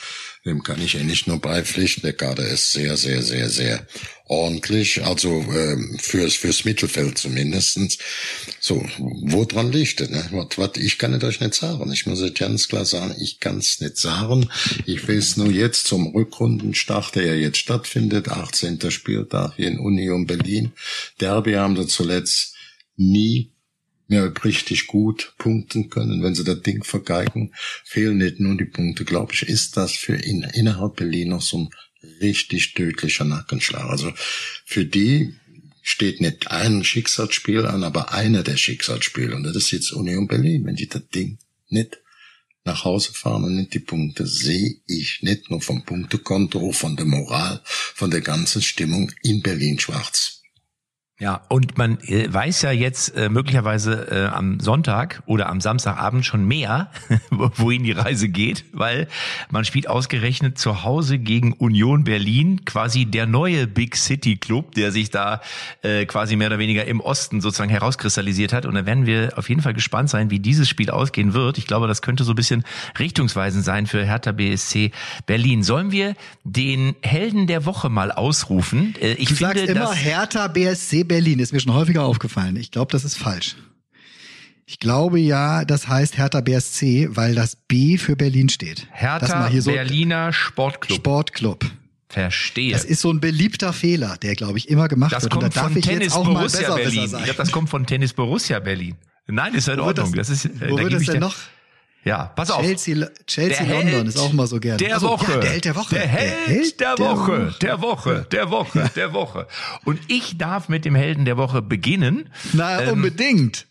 dem kann ich ja nicht nur beipflichten. Der Kader ist sehr, sehr, sehr, sehr ordentlich, also ähm, fürs fürs Mittelfeld zumindestens. So, woran liegt es? Ne? Was, was, ich kann es euch nicht sagen. Ich muss euch ganz klar sagen, ich kann es nicht sagen. Ich weiß nur jetzt zum Rückrundenstart, der ja jetzt stattfindet, 18. Spieltag hier in Union Berlin. Derby haben sie zuletzt nie mehr richtig gut punkten können. Wenn sie das Ding vergeigen, fehlen nicht nur die Punkte, glaube ich, ist das für in, innerhalb Berlin noch so ein richtig tödlicher Nackenschlag. Also für die steht nicht ein Schicksalsspiel an, aber einer der Schicksalsspiele. Und das ist jetzt Union Berlin. Wenn die das Ding nicht nach Hause fahren und nicht die Punkte, sehe ich nicht nur vom Punktekonto, von der Moral, von der ganzen Stimmung in Berlin schwarz. Ja, und man äh, weiß ja jetzt äh, möglicherweise äh, am Sonntag oder am Samstagabend schon mehr, wohin die Reise geht, weil man spielt ausgerechnet zu Hause gegen Union Berlin, quasi der neue Big City Club, der sich da äh, quasi mehr oder weniger im Osten sozusagen herauskristallisiert hat. Und da werden wir auf jeden Fall gespannt sein, wie dieses Spiel ausgehen wird. Ich glaube, das könnte so ein bisschen richtungsweisend sein für Hertha BSC Berlin. Sollen wir den Helden der Woche mal ausrufen? Äh, ich du finde, sagst immer Hertha BSC Berlin ist mir schon häufiger aufgefallen. Ich glaube, das ist falsch. Ich glaube ja, das heißt Hertha BSC, weil das B für Berlin steht. Hertha so Berliner Sportclub. Sportclub. Verstehe. Das ist so ein beliebter Fehler, der glaube ich immer gemacht das wird. Kommt von Tennis Borussia Berlin. Ich glaube, das kommt von Tennis Borussia Berlin. Nein, ist in Ordnung. Das, das ist, wo da wird das denn noch? Ja, pass auf. Chelsea, Chelsea London ist auch mal so gerne. Der also, Woche. Ja, der Held der Woche. Der Held der, der Woche. Der Woche. Der Woche. Der Woche. Und ich darf mit dem Helden der Woche beginnen. Na, ähm, unbedingt.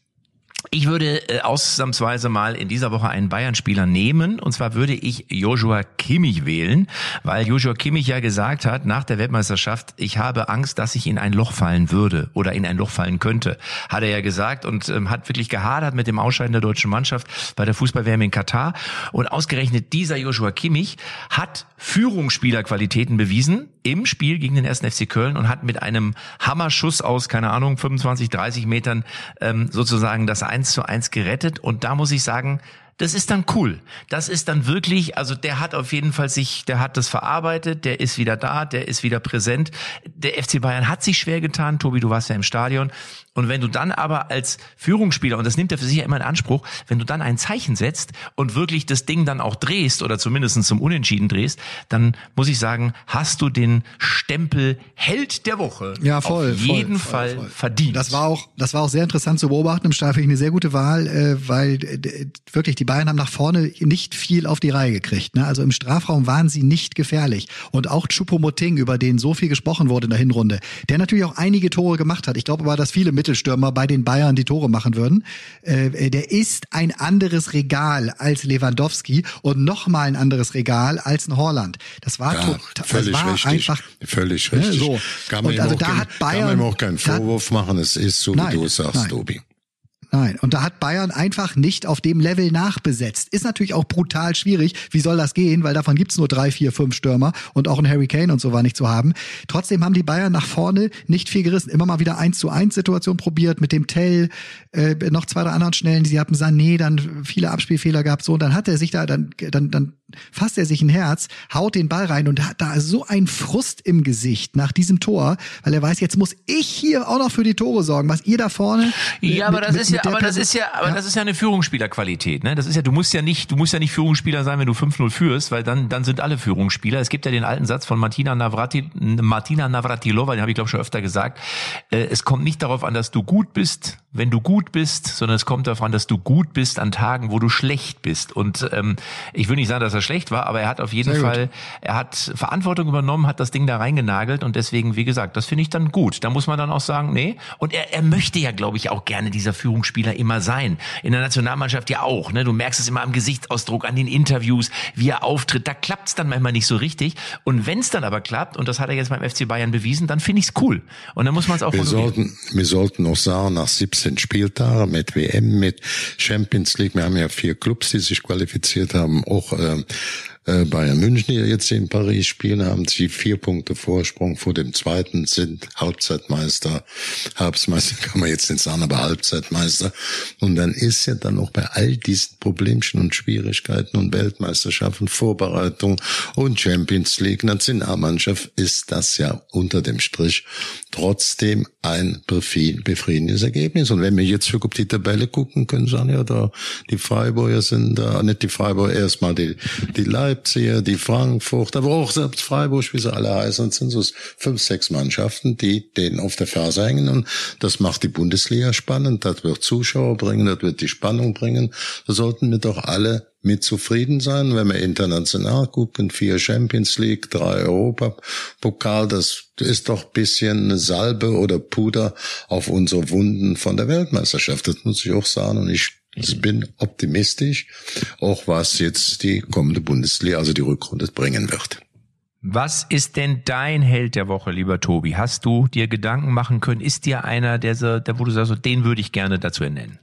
Ich würde äh, ausnahmsweise mal in dieser Woche einen Bayern-Spieler nehmen. Und zwar würde ich Joshua Kimmich wählen, weil Joshua Kimmich ja gesagt hat, nach der Weltmeisterschaft, ich habe Angst, dass ich in ein Loch fallen würde oder in ein Loch fallen könnte. Hat er ja gesagt und ähm, hat wirklich gehadert mit dem Ausscheiden der deutschen Mannschaft bei der Fußballwärme in Katar. Und ausgerechnet dieser Joshua Kimmich hat Führungsspielerqualitäten bewiesen im Spiel gegen den ersten FC Köln und hat mit einem Hammerschuss aus, keine Ahnung, 25, 30 Metern ähm, sozusagen das eins zu eins gerettet. Und da muss ich sagen, das ist dann cool. Das ist dann wirklich, also der hat auf jeden Fall sich, der hat das verarbeitet, der ist wieder da, der ist wieder präsent. Der FC Bayern hat sich schwer getan. Tobi, du warst ja im Stadion. Und wenn du dann aber als Führungsspieler, und das nimmt er für sich ja immer in Anspruch, wenn du dann ein Zeichen setzt und wirklich das Ding dann auch drehst oder zumindest zum Unentschieden drehst, dann muss ich sagen, hast du den Stempel Held der Woche ja, voll, auf jeden voll, Fall voll, voll. verdient. Das war auch, das war auch sehr interessant zu beobachten im Stadion. Eine sehr gute Wahl, äh, weil äh, wirklich die Bayern haben nach vorne nicht viel auf die Reihe gekriegt. Ne? Also im Strafraum waren sie nicht gefährlich. Und auch Chupomoting, über den so viel gesprochen wurde in der Hinrunde, der natürlich auch einige Tore gemacht hat. Ich glaube aber, dass viele mit Mittelstürmer bei den Bayern die Tore machen würden. Äh, der ist ein anderes Regal als Lewandowski und noch mal ein anderes Regal als ein Holland. Das war, ja, völlig das war richtig, einfach völlig richtig. Ne, so. Kann man, also da kein, hat Bayern, kann man ihm auch keinen Vorwurf machen. Es ist so, wie nein, du es sagst, nein. Tobi. Nein, und da hat Bayern einfach nicht auf dem Level nachbesetzt. Ist natürlich auch brutal schwierig. Wie soll das gehen? Weil davon gibt's nur drei, vier, fünf Stürmer und auch ein Harry Kane und so war nicht zu haben. Trotzdem haben die Bayern nach vorne nicht viel gerissen. Immer mal wieder eins zu eins Situation probiert mit dem Tell, äh, noch zwei, drei anderen Schnellen. Sie hatten Sané, dann viele Abspielfehler gehabt. So, und dann hat er sich da, dann, dann, dann fasst er sich ein Herz, haut den Ball rein und hat da so ein Frust im Gesicht nach diesem Tor, weil er weiß, jetzt muss ich hier auch noch für die Tore sorgen, was ihr da vorne. Ja, mit, aber das mit, ist ja, aber das ist ja, aber ja. das ist ja eine Führungsspielerqualität, ne? Das ist ja, du musst ja nicht, du musst ja nicht Führungsspieler sein, wenn du 5-0 führst, weil dann, dann sind alle Führungsspieler. Es gibt ja den alten Satz von Martina Navrati, Martina Navratilova, den habe ich glaube schon öfter gesagt. Äh, es kommt nicht darauf an, dass du gut bist, wenn du gut bist, sondern es kommt darauf an, dass du gut bist an Tagen, wo du schlecht bist. Und ähm, ich will nicht sagen, dass er schlecht war, aber er hat auf jeden Fall, er hat Verantwortung übernommen, hat das Ding da reingenagelt und deswegen, wie gesagt, das finde ich dann gut. Da muss man dann auch sagen, nee. Und er, er möchte ja, glaube ich, auch gerne dieser Führungsspieler immer sein. In der Nationalmannschaft ja auch. Ne? Du merkst es immer am Gesichtsausdruck, an den Interviews, wie er auftritt. Da klappt es dann manchmal nicht so richtig. Und wenn es dann aber klappt, und das hat er jetzt beim FC Bayern bewiesen, dann finde ich es cool. Und dann muss man es auch wir sollten, wir sollten auch sagen, nach 17 Spieltagen mit WM, mit Champions League, wir haben ja vier Clubs, die sich qualifiziert haben, auch äh, äh, Bayern München, die jetzt in Paris spielen, haben sie vier Punkte Vorsprung vor dem zweiten, sind Halbzeitmeister. Halbzeitmeister kann man jetzt nicht sagen, aber Halbzeitmeister. Und dann ist ja dann auch bei all diesen Problemchen und Schwierigkeiten und Weltmeisterschaften, Vorbereitung und Champions League, Nationalmannschaft, ist das ja unter dem Strich trotzdem ein befriedigendes Ergebnis. Und wenn wir jetzt für die Tabelle gucken, können sagen, ja, da, die Freiburger sind da, nicht die Freiburger, erstmal die, die Leipziger, Leipziger, die Frankfurt, aber auch selbst Freiburg, wie sie alle heißen, sind so fünf, sechs Mannschaften, die denen auf der Ferse hängen. Und das macht die Bundesliga spannend, das wird Zuschauer bringen, das wird die Spannung bringen. Da sollten wir doch alle mit zufrieden sein, wenn wir international gucken, vier Champions League, drei Europa-Pokal, das ist doch bisschen eine Salbe oder Puder auf unsere Wunden von der Weltmeisterschaft. Das muss ich auch sagen. Und ich ich bin optimistisch, auch was jetzt die kommende Bundesliga, also die Rückrunde bringen wird. Was ist denn dein Held der Woche, lieber Tobi? Hast du dir Gedanken machen können? Ist dir einer, der, so, der wo du sagst, den würde ich gerne dazu nennen?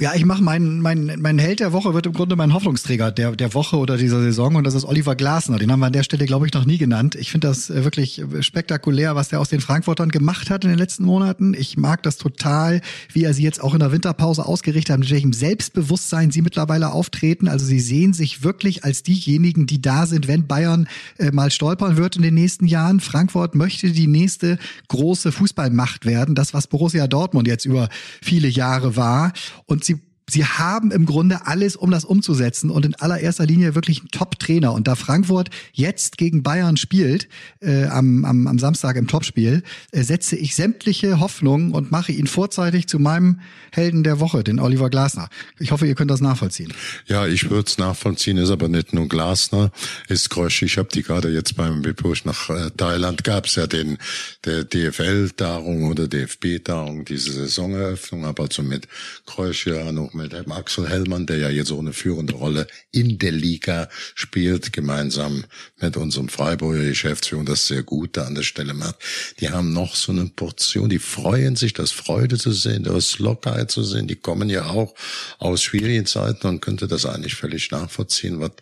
Ja, ich mache meinen mein, mein Held der Woche wird im Grunde mein Hoffnungsträger der, der Woche oder dieser Saison und das ist Oliver Glasner. Den haben wir an der Stelle, glaube ich, noch nie genannt. Ich finde das äh, wirklich spektakulär, was der aus den Frankfurtern gemacht hat in den letzten Monaten. Ich mag das total, wie er sie jetzt auch in der Winterpause ausgerichtet hat, mit welchem Selbstbewusstsein sie mittlerweile auftreten. Also sie sehen sich wirklich als diejenigen, die da sind, wenn Bayern äh, mal stolpern wird in den nächsten Jahren. Frankfurt möchte die nächste große Fußballmacht werden. Das, was Borussia Dortmund jetzt über viele Jahre war. Und sie sie haben im Grunde alles, um das umzusetzen und in allererster Linie wirklich ein Top-Trainer. Und da Frankfurt jetzt gegen Bayern spielt, äh, am, am, am Samstag im Topspiel, äh, setze ich sämtliche Hoffnungen und mache ihn vorzeitig zu meinem Helden der Woche, den Oliver Glasner. Ich hoffe, ihr könnt das nachvollziehen. Ja, ich würde es nachvollziehen, ist aber nicht nur Glasner, ist Grosch. Ich habe die gerade jetzt beim Bepush nach äh, Thailand, gab es ja den der DFL-Tagung oder DFB-Tagung, diese Saisoneröffnung, aber so mit Grosch ja noch mit dem Axel Hellmann, der ja jetzt so eine führende Rolle in der Liga spielt, gemeinsam mit unserem Freiburger Geschäftsführer, das sehr gut da an der Stelle macht. Die haben noch so eine Portion, die freuen sich, das Freude zu sehen, das Lockerheit zu sehen. Die kommen ja auch aus schwierigen Zeiten und könnte das eigentlich völlig nachvollziehen, was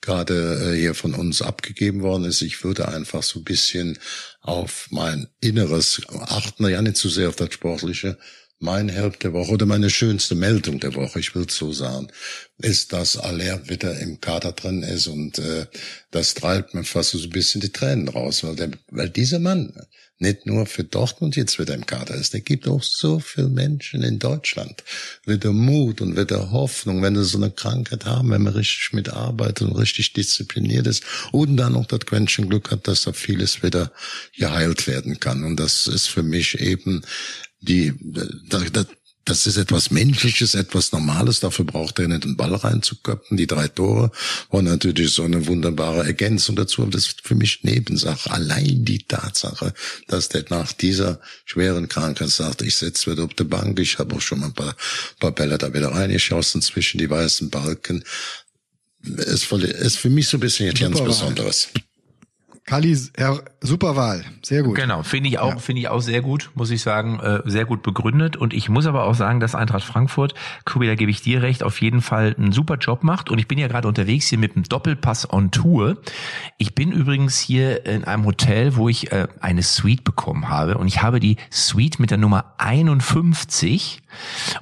gerade äh, hier von uns abgegeben worden ist. Ich würde einfach so ein bisschen auf mein Inneres achten, ja nicht zu sehr auf das Sportliche, mein Help der Woche oder meine schönste Meldung der Woche, ich will so sagen, ist, dass Aller wieder im Kader drin ist und äh, das treibt mir fast so ein bisschen die Tränen raus, weil, der, weil dieser Mann nicht nur für Dortmund jetzt wieder im Kader ist, der gibt auch so viel Menschen in Deutschland wieder Mut und wieder Hoffnung, wenn sie so eine Krankheit haben, wenn man richtig mitarbeitet und richtig diszipliniert ist und dann noch das Quäntchen Glück hat, dass da vieles wieder geheilt werden kann. Und das ist für mich eben die, das, das ist etwas Menschliches, etwas Normales. Dafür braucht er nicht den Ball reinzuköpfen. Die drei Tore waren natürlich so eine wunderbare Ergänzung dazu. Aber das ist für mich Nebensache. Allein die Tatsache, dass der nach dieser schweren Krankheit sagt, ich setze wieder auf die Bank. Ich habe auch schon mal ein paar, paar Bälle da wieder reingeschossen zwischen die weißen Balken. Ist, ist für mich so ein bisschen etwas ganz Besonderes. Kali, super Wahl, sehr gut. Genau, finde ich auch, ja. finde ich auch sehr gut, muss ich sagen, äh, sehr gut begründet. Und ich muss aber auch sagen, dass Eintracht Frankfurt, Kubi, da gebe ich dir recht, auf jeden Fall einen super Job macht. Und ich bin ja gerade unterwegs hier mit dem Doppelpass on Tour. Ich bin übrigens hier in einem Hotel, wo ich äh, eine Suite bekommen habe. Und ich habe die Suite mit der Nummer 51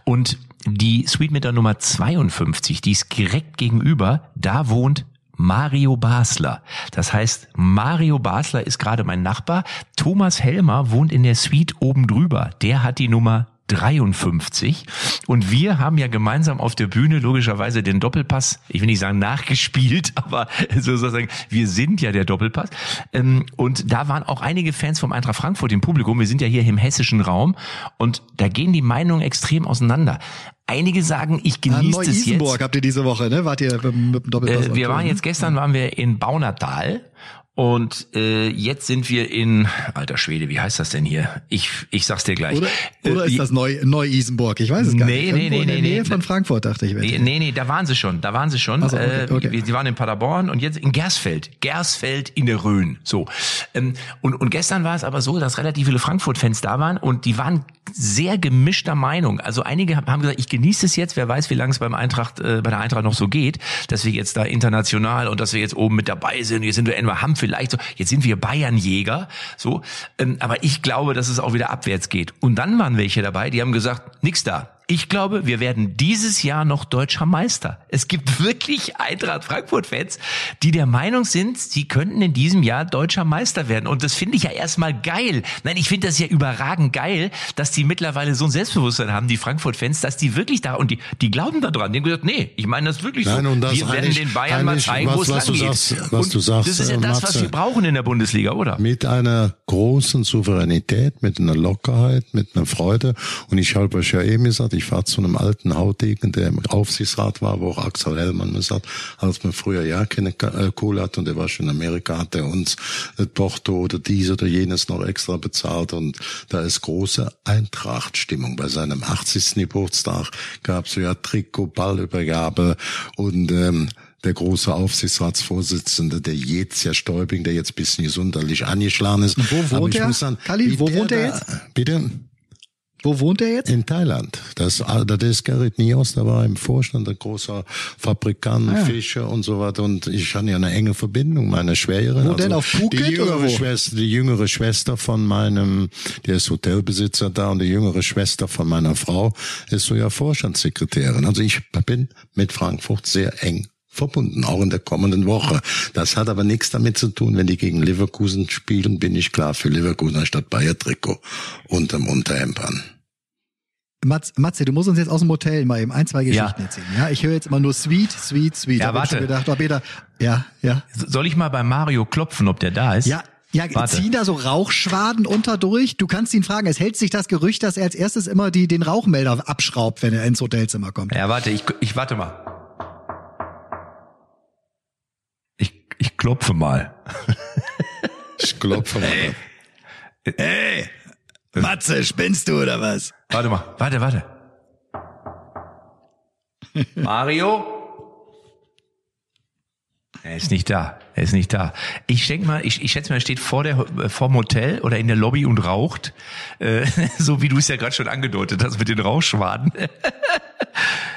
und die Suite mit der Nummer 52, die ist direkt gegenüber, da wohnt Mario Basler. Das heißt, Mario Basler ist gerade mein Nachbar. Thomas Helmer wohnt in der Suite oben drüber. Der hat die Nummer 53. Und wir haben ja gemeinsam auf der Bühne logischerweise den Doppelpass, ich will nicht sagen nachgespielt, aber sozusagen, wir sind ja der Doppelpass. Ähm, und da waren auch einige Fans vom Eintracht Frankfurt im Publikum. Wir sind ja hier im hessischen Raum und da gehen die Meinungen extrem auseinander. Einige sagen, ich genieße es jetzt. Habt ihr diese Woche, ne? Wart ihr mit dem Doppelpass? Äh, wir waren jetzt gestern waren wir in Baunatal und äh, jetzt sind wir in, alter Schwede, wie heißt das denn hier? Ich, ich sag's dir gleich. Oder, oder äh, ist das Neu, Neu-Isenburg? Ich weiß es gar nee, nicht. Nee, nee, in der nee, Nähe nee. von Frankfurt, dachte ich. Nee, nee, nee, da waren sie schon. Da waren sie schon. So, okay, äh, okay. Sie waren in Paderborn und jetzt in Gersfeld. Gersfeld in der Rhön. So. Ähm, und, und gestern war es aber so, dass relativ viele Frankfurt-Fans da waren und die waren sehr gemischter Meinung. Also einige haben gesagt, ich genieße es jetzt, wer weiß, wie lange es beim Eintracht, äh, bei der Eintracht noch so geht, dass wir jetzt da international und dass wir jetzt oben mit dabei sind. Jetzt sind wir entweder haben vielleicht so, jetzt sind wir Bayernjäger, so. Ähm, aber ich glaube, dass es auch wieder abwärts geht. Und dann waren welche dabei, die haben gesagt, nix da. Ich glaube, wir werden dieses Jahr noch deutscher Meister. Es gibt wirklich Eintracht Frankfurt-Fans, die der Meinung sind, sie könnten in diesem Jahr deutscher Meister werden. Und das finde ich ja erstmal geil. Nein, ich finde das ja überragend geil, dass die mittlerweile so ein Selbstbewusstsein haben, die Frankfurt-Fans, dass die wirklich da und die, die glauben da dran. Die haben gesagt, nee, ich meine das wirklich Nein, so. Und das wir werden den Bayern mal zeigen, wo es lang geht. Sagst, was und du sagst, das ist ja äh, das, was Matze, wir brauchen in der Bundesliga, oder? Mit einer großen Souveränität, mit einer Lockerheit, mit einer Freude. Und ich habe euch ja eben gesagt, ich fahre zu einem alten Haudegen, der im Aufsichtsrat war, wo auch Axel Hellmann mir sagt, als man früher ja keine äh, Kohle hat und der war schon in Amerika, hat er uns äh, Porto oder dies oder jenes noch extra bezahlt und da ist große Eintrachtstimmung. Bei seinem 80. Geburtstag gab es ja Trikot, Ballübergabe und ähm, der große Aufsichtsratsvorsitzende, der jetzt ja Stäubing, der jetzt bisschen gesunderlich angeschlagen ist. Wo wohnt er? Kali, wo wohnt er jetzt? Bitte? Wo wohnt er jetzt? In Thailand. Das, das ist Gerrit Nios, da war im Vorstand ein großer Fabrikant, ah, ja. Fischer und so weiter. Und ich hatte ja eine enge Verbindung, meine Schwägerin. Wo also denn, auf Phuket die jüngere oder wo? Schwester, Die jüngere Schwester von meinem, der ist Hotelbesitzer da und die jüngere Schwester von meiner Frau ist so ja Vorstandssekretärin. Also ich bin mit Frankfurt sehr eng verbunden, auch in der kommenden Woche. Das hat aber nichts damit zu tun, wenn die gegen Leverkusen spielen, bin ich klar für Leverkusen anstatt Bayer Trikot unterm Unterhemd Mats, Matze, du musst uns jetzt aus dem Hotel mal eben ein, zwei Geschichten ja. erzählen. Ja, ich höre jetzt immer nur Sweet, Sweet, Sweet. Ja, warte. Ich gedacht, ob jeder, ja, ja. Soll ich mal bei Mario klopfen, ob der da ist? Ja, ja, Warte. ziehen da so Rauchschwaden unter durch. Du kannst ihn fragen, es hält sich das Gerücht, dass er als erstes immer die, den Rauchmelder abschraubt, wenn er ins Hotelzimmer kommt. Ja, warte, ich, ich warte mal. Ich, ich klopfe mal. ich klopfe mal. Hey. hey. Matze, spinnst du oder was? Warte mal, warte, warte. Mario? Er ist nicht da. Er ist nicht da. Ich denke mal, ich, ich schätze mal, er steht vor der vorm Hotel oder in der Lobby und raucht, äh, so wie du es ja gerade schon angedeutet hast mit den Rauchschwaden.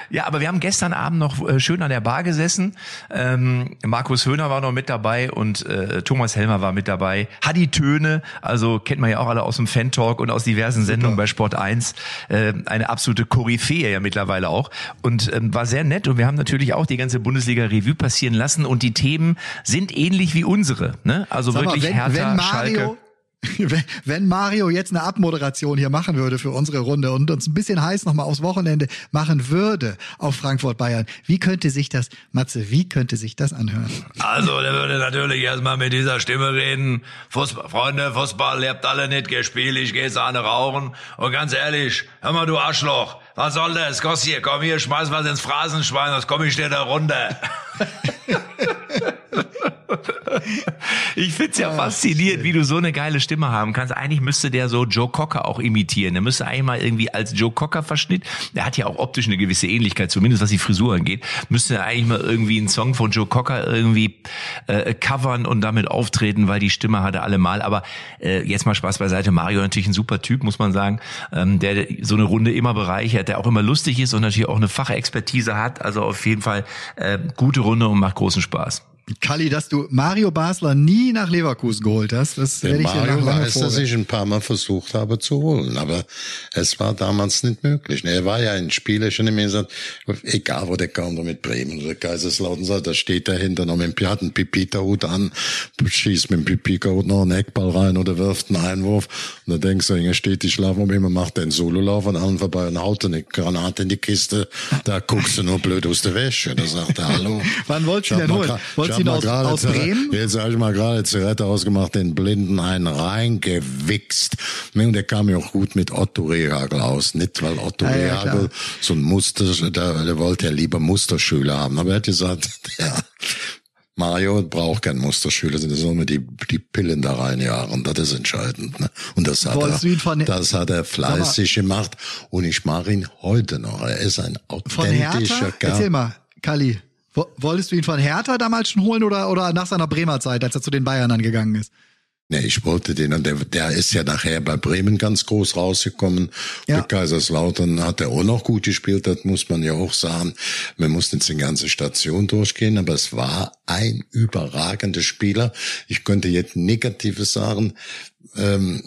Ja, aber wir haben gestern Abend noch äh, schön an der Bar gesessen. Ähm, Markus Höhner war noch mit dabei und äh, Thomas Helmer war mit dabei. Hadi Töne, also kennt man ja auch alle aus dem Fan-Talk und aus diversen Super. Sendungen bei Sport 1. Äh, eine absolute Koryphäe ja mittlerweile auch. Und ähm, war sehr nett und wir haben natürlich auch die ganze Bundesliga-Revue passieren lassen und die Themen sind ähnlich wie unsere. Ne? Also Sag wirklich mal, wenn, Hertha, wenn Mario Schalke wenn Mario jetzt eine Abmoderation hier machen würde für unsere Runde und uns ein bisschen heiß nochmal aufs Wochenende machen würde auf Frankfurt Bayern, wie könnte sich das, Matze, wie könnte sich das anhören? Also, der würde natürlich erstmal mit dieser Stimme reden. Fußball, Freunde, Fußball, ihr habt alle nicht gespielt, ich gehe jetzt eine rauchen. Und ganz ehrlich, hör mal, du Arschloch, was soll das? Kost hier, komm hier, schmeiß was ins Phrasenschwein, das komm ich dir da runter. ich find's ja ah, faszinierend, wie du so eine geile Stimme haben kannst. Eigentlich müsste der so Joe Cocker auch imitieren. Der müsste eigentlich mal irgendwie als Joe Cocker Verschnitt, der hat ja auch optisch eine gewisse Ähnlichkeit, zumindest was die Frisur angeht, müsste er eigentlich mal irgendwie einen Song von Joe Cocker irgendwie äh, covern und damit auftreten, weil die Stimme hat er allemal. Aber äh, jetzt mal Spaß beiseite. Mario natürlich ein super Typ, muss man sagen, ähm, der so eine Runde immer bereichert, der auch immer lustig ist und natürlich auch eine Fachexpertise hat. Also auf jeden Fall äh, gute Runde und macht großen Spaß. Kalli, dass du Mario Basler nie nach Leverkusen geholt hast, das werde ich Mario dir weiß, dass ich ein paar Mal versucht habe zu holen, aber es war damals nicht möglich. Er war ja ein Spieler, schon immer gesagt, egal wo der kam, mit Bremen oder Kaiserslautern, da steht dahinter noch mit dem einen Pipita-Hut an, schießt mit dem Pipita-Hut noch einen Eckball rein oder wirft einen Einwurf und dann denkst du, hier steht die Schlaf um immer, macht den Sololauf an allen vorbei und haut eine Granate in die Kiste, da guckst du nur blöd aus der Wäsche, da sagt er, hallo. Wann wolltest du denn holen? Wolltest ihn aus, aus Bremen? Jetzt habe ich mal gerade Zigarette ausgemacht, den Blinden einen reingewichst. Und der kam ja auch gut mit Otto Rehagel aus. Nicht, weil Otto ja, Rehagel ja, so ein Muster, der, der wollte ja lieber Musterschüler haben. Aber er hat gesagt, ja, Mario braucht kein Musterschüler, das soll mir die, die Pillen da reinjagen. Das ist entscheidend. Ne? Und das hat, er, das hat er fleißig gemacht. Und ich mag ihn heute noch. Er ist ein authentischer Kerl. Erzähl mal, Kali. Wolltest du ihn von Hertha damals schon holen oder, oder nach seiner Bremer Zeit, als er zu den Bayern angegangen ist? Nee, ich wollte den und der, der ist ja nachher bei Bremen ganz groß rausgekommen. Ja. Bei Kaiserslautern hat er auch noch gut gespielt, das muss man ja auch sagen. Wir mussten jetzt die ganze Station durchgehen, aber es war ein überragender Spieler. Ich könnte jetzt Negatives sagen, ähm,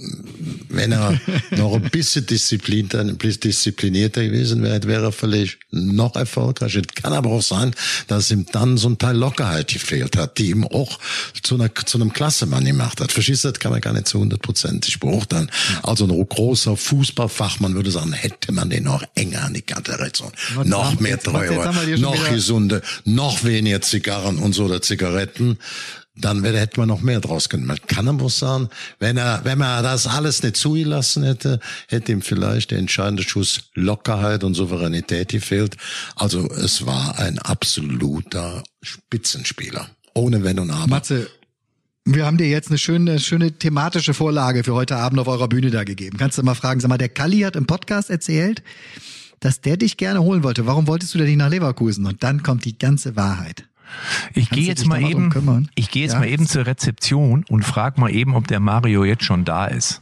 wenn er noch ein bisschen disziplinierter, disziplinierter gewesen wäre, wäre er vielleicht noch erfolgreicher. Kann aber auch sein, dass ihm dann so ein Teil Lockerheit gefehlt hat, die ihm auch zu, einer, zu einem Klassemann gemacht hat. Verstehst du, das kann man gar nicht zu hundertprozentig beurteilen. Also ein großer Fußballfachmann würde sagen, hätte man den noch enger an die Kante rechts noch mehr Treuer, noch gesunde, noch weniger Zigarren und so oder Zigaretten dann wäre, hätte man noch mehr draus können. Man kann aber sagen, wenn er, wenn man das alles nicht zugelassen hätte, hätte ihm vielleicht der entscheidende Schuss Lockerheit und Souveränität gefehlt. Also es war ein absoluter Spitzenspieler. Ohne Wenn und Aber. Matze, wir haben dir jetzt eine schöne, schöne thematische Vorlage für heute Abend auf eurer Bühne da gegeben. Kannst du mal fragen, sag mal, der Kalli hat im Podcast erzählt, dass der dich gerne holen wollte. Warum wolltest du denn nicht nach Leverkusen? Und dann kommt die ganze Wahrheit. Ich gehe jetzt mal eben, kümmern? ich gehe jetzt Ja? mal eben zur Rezeption und frag mal eben, ob der Mario jetzt schon da ist.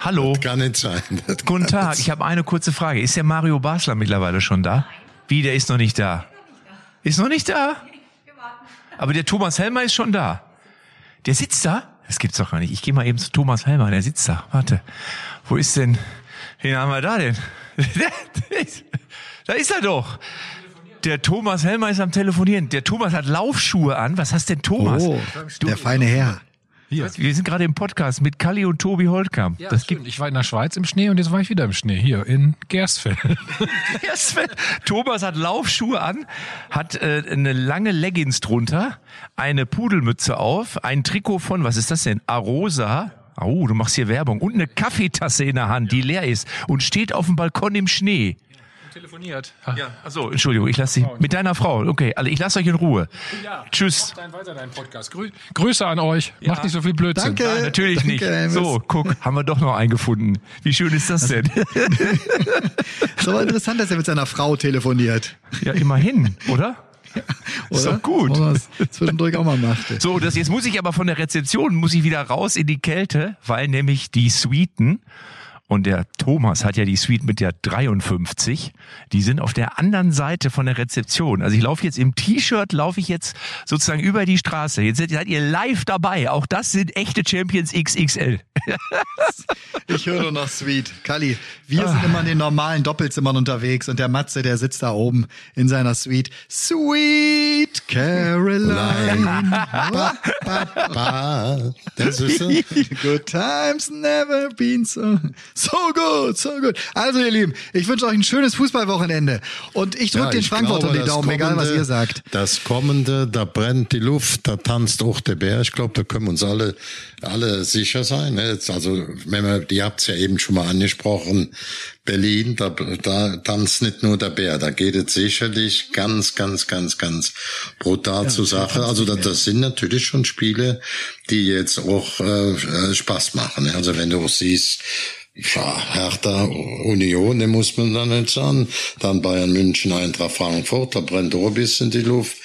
Hallo. Kann nicht sein. Das Guten Tag, ich habe eine kurze Frage. Ist der Mario Basler mittlerweile schon da? Wie, der ist noch nicht da? Ist noch nicht da? Aber der Thomas Helmer ist schon da. Der sitzt da? Das gibt's doch gar nicht. Ich gehe mal eben zu Thomas Helmer, der sitzt da. Warte. Wo ist denn? Wen haben wir da denn? da ist er doch. Der Thomas Helmer ist am Telefonieren. Der Thomas hat Laufschuhe an. Was hast denn Thomas? Oh, der feine Herr. Hier. Wir sind gerade im Podcast mit Kalli und Tobi Holtkamp. Ja, das gibt. Ich war in der Schweiz im Schnee und jetzt war ich wieder im Schnee. Hier in Gersfeld. Sven. Thomas hat Laufschuhe an, hat äh, eine lange Leggings drunter, eine Pudelmütze auf, ein Trikot von, was ist das denn? Arosa. Oh, du machst hier Werbung. Und eine Kaffeetasse in der Hand, die leer ist und steht auf dem Balkon im Schnee. Telefoniert. Ja, achso, Entschuldigung, ich lasse dich mit deiner Frau. Okay, also ich lasse euch in Ruhe. Ja. Tschüss. Dein weiter dein Podcast. Grü Grüße an euch. Macht nicht so viel Blödsinn. Danke. Nein, natürlich Danke, nicht. Elvis. So, guck, haben wir doch noch einen gefunden. Wie schön ist das denn? Ist aber interessant, dass er mit seiner Frau telefoniert. ja, immerhin, oder? Oder? Ist doch gut. Zwischendurch auch mal machte. So, das jetzt muss ich aber von der Rezeption muss ich wieder raus in die Kälte, weil nämlich die Suiten und der Thomas hat ja die Suite mit der 53. Die sind auf der anderen Seite von der Rezeption. Also ich laufe jetzt im T-Shirt, laufe ich jetzt sozusagen über die Straße. Jetzt seid ihr live dabei. Auch das sind echte Champions XXL. Ich höre noch Sweet. Kalli, wir sind immer in den normalen Doppelzimmern unterwegs und der Matze, der sitzt da oben in seiner Suite. Sweet Caroline. ba, ba, Ba, das ist so. Good times never been so, so good, so good. Also ihr Lieben, ich wünsche euch ein schönes Fußballwochenende und ich drücke Ja, den Frankfurter die Daumen, egal was kommende- ihr sagt. Das kommende, da brennt die Luft, da tanzt auch der Bär. Ich glaube, da können wir uns alle, alle sicher sein. ne? Also, wenn wir, ihr habt es ja eben schon mal angesprochen, Berlin, da, da tanzt nicht nur der Bär, da geht es sicherlich ganz, ganz, ganz, ganz brutal zur Sache. Also das, das sind natürlich schon Spiele, die jetzt auch äh, äh, Spaß machen. ne? Also wenn du auch siehst, ja, Hertha, Union, den muss man dann nicht sagen. Dann Bayern München, Eintracht Frankfurt, da brennt auch ein bisschen die Luft.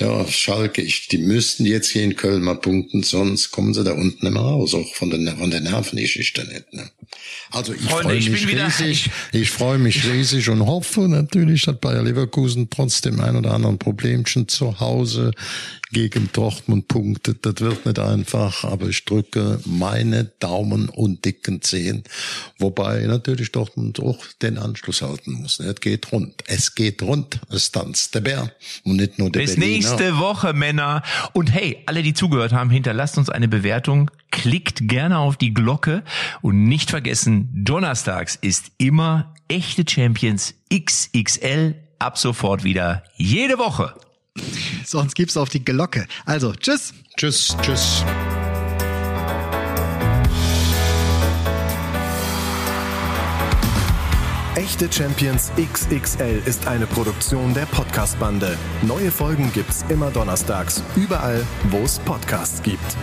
Ja, Schalke, ich, die müssten jetzt hier in Köln mal punkten, sonst kommen sie da unten nicht mehr raus, auch von den, von den Nervengeschichten nicht. Ne? Also ich freue ich mich bin wieder- riesig, ich freue mich riesig und hoffe natürlich, dass Bayer Leverkusen trotzdem ein oder anderen Problemchen zu Hause gegen Dortmund punktet. Das wird nicht einfach, aber ich drücke meine Daumen und dicken Zehen. Wobei natürlich Dortmund auch den Anschluss halten muss. ne? Es geht rund. Es geht rund. Es tanzt der Bär und nicht nur der Bis Berliner. nächste Woche, Männer. Und hey, alle, die zugehört haben, hinterlasst uns eine Bewertung. Klickt gerne auf die Glocke und nicht vergessen, donnerstags ist immer echte Champions XXL ab sofort wieder jede Woche. Sonst gibt's auf die Glocke. Also, tschüss. Tschüss, tschüss. Echte Champions XXL ist eine Produktion der Podcast-Bande. Neue Folgen gibt's immer donnerstags, überall, wo es Podcasts gibt.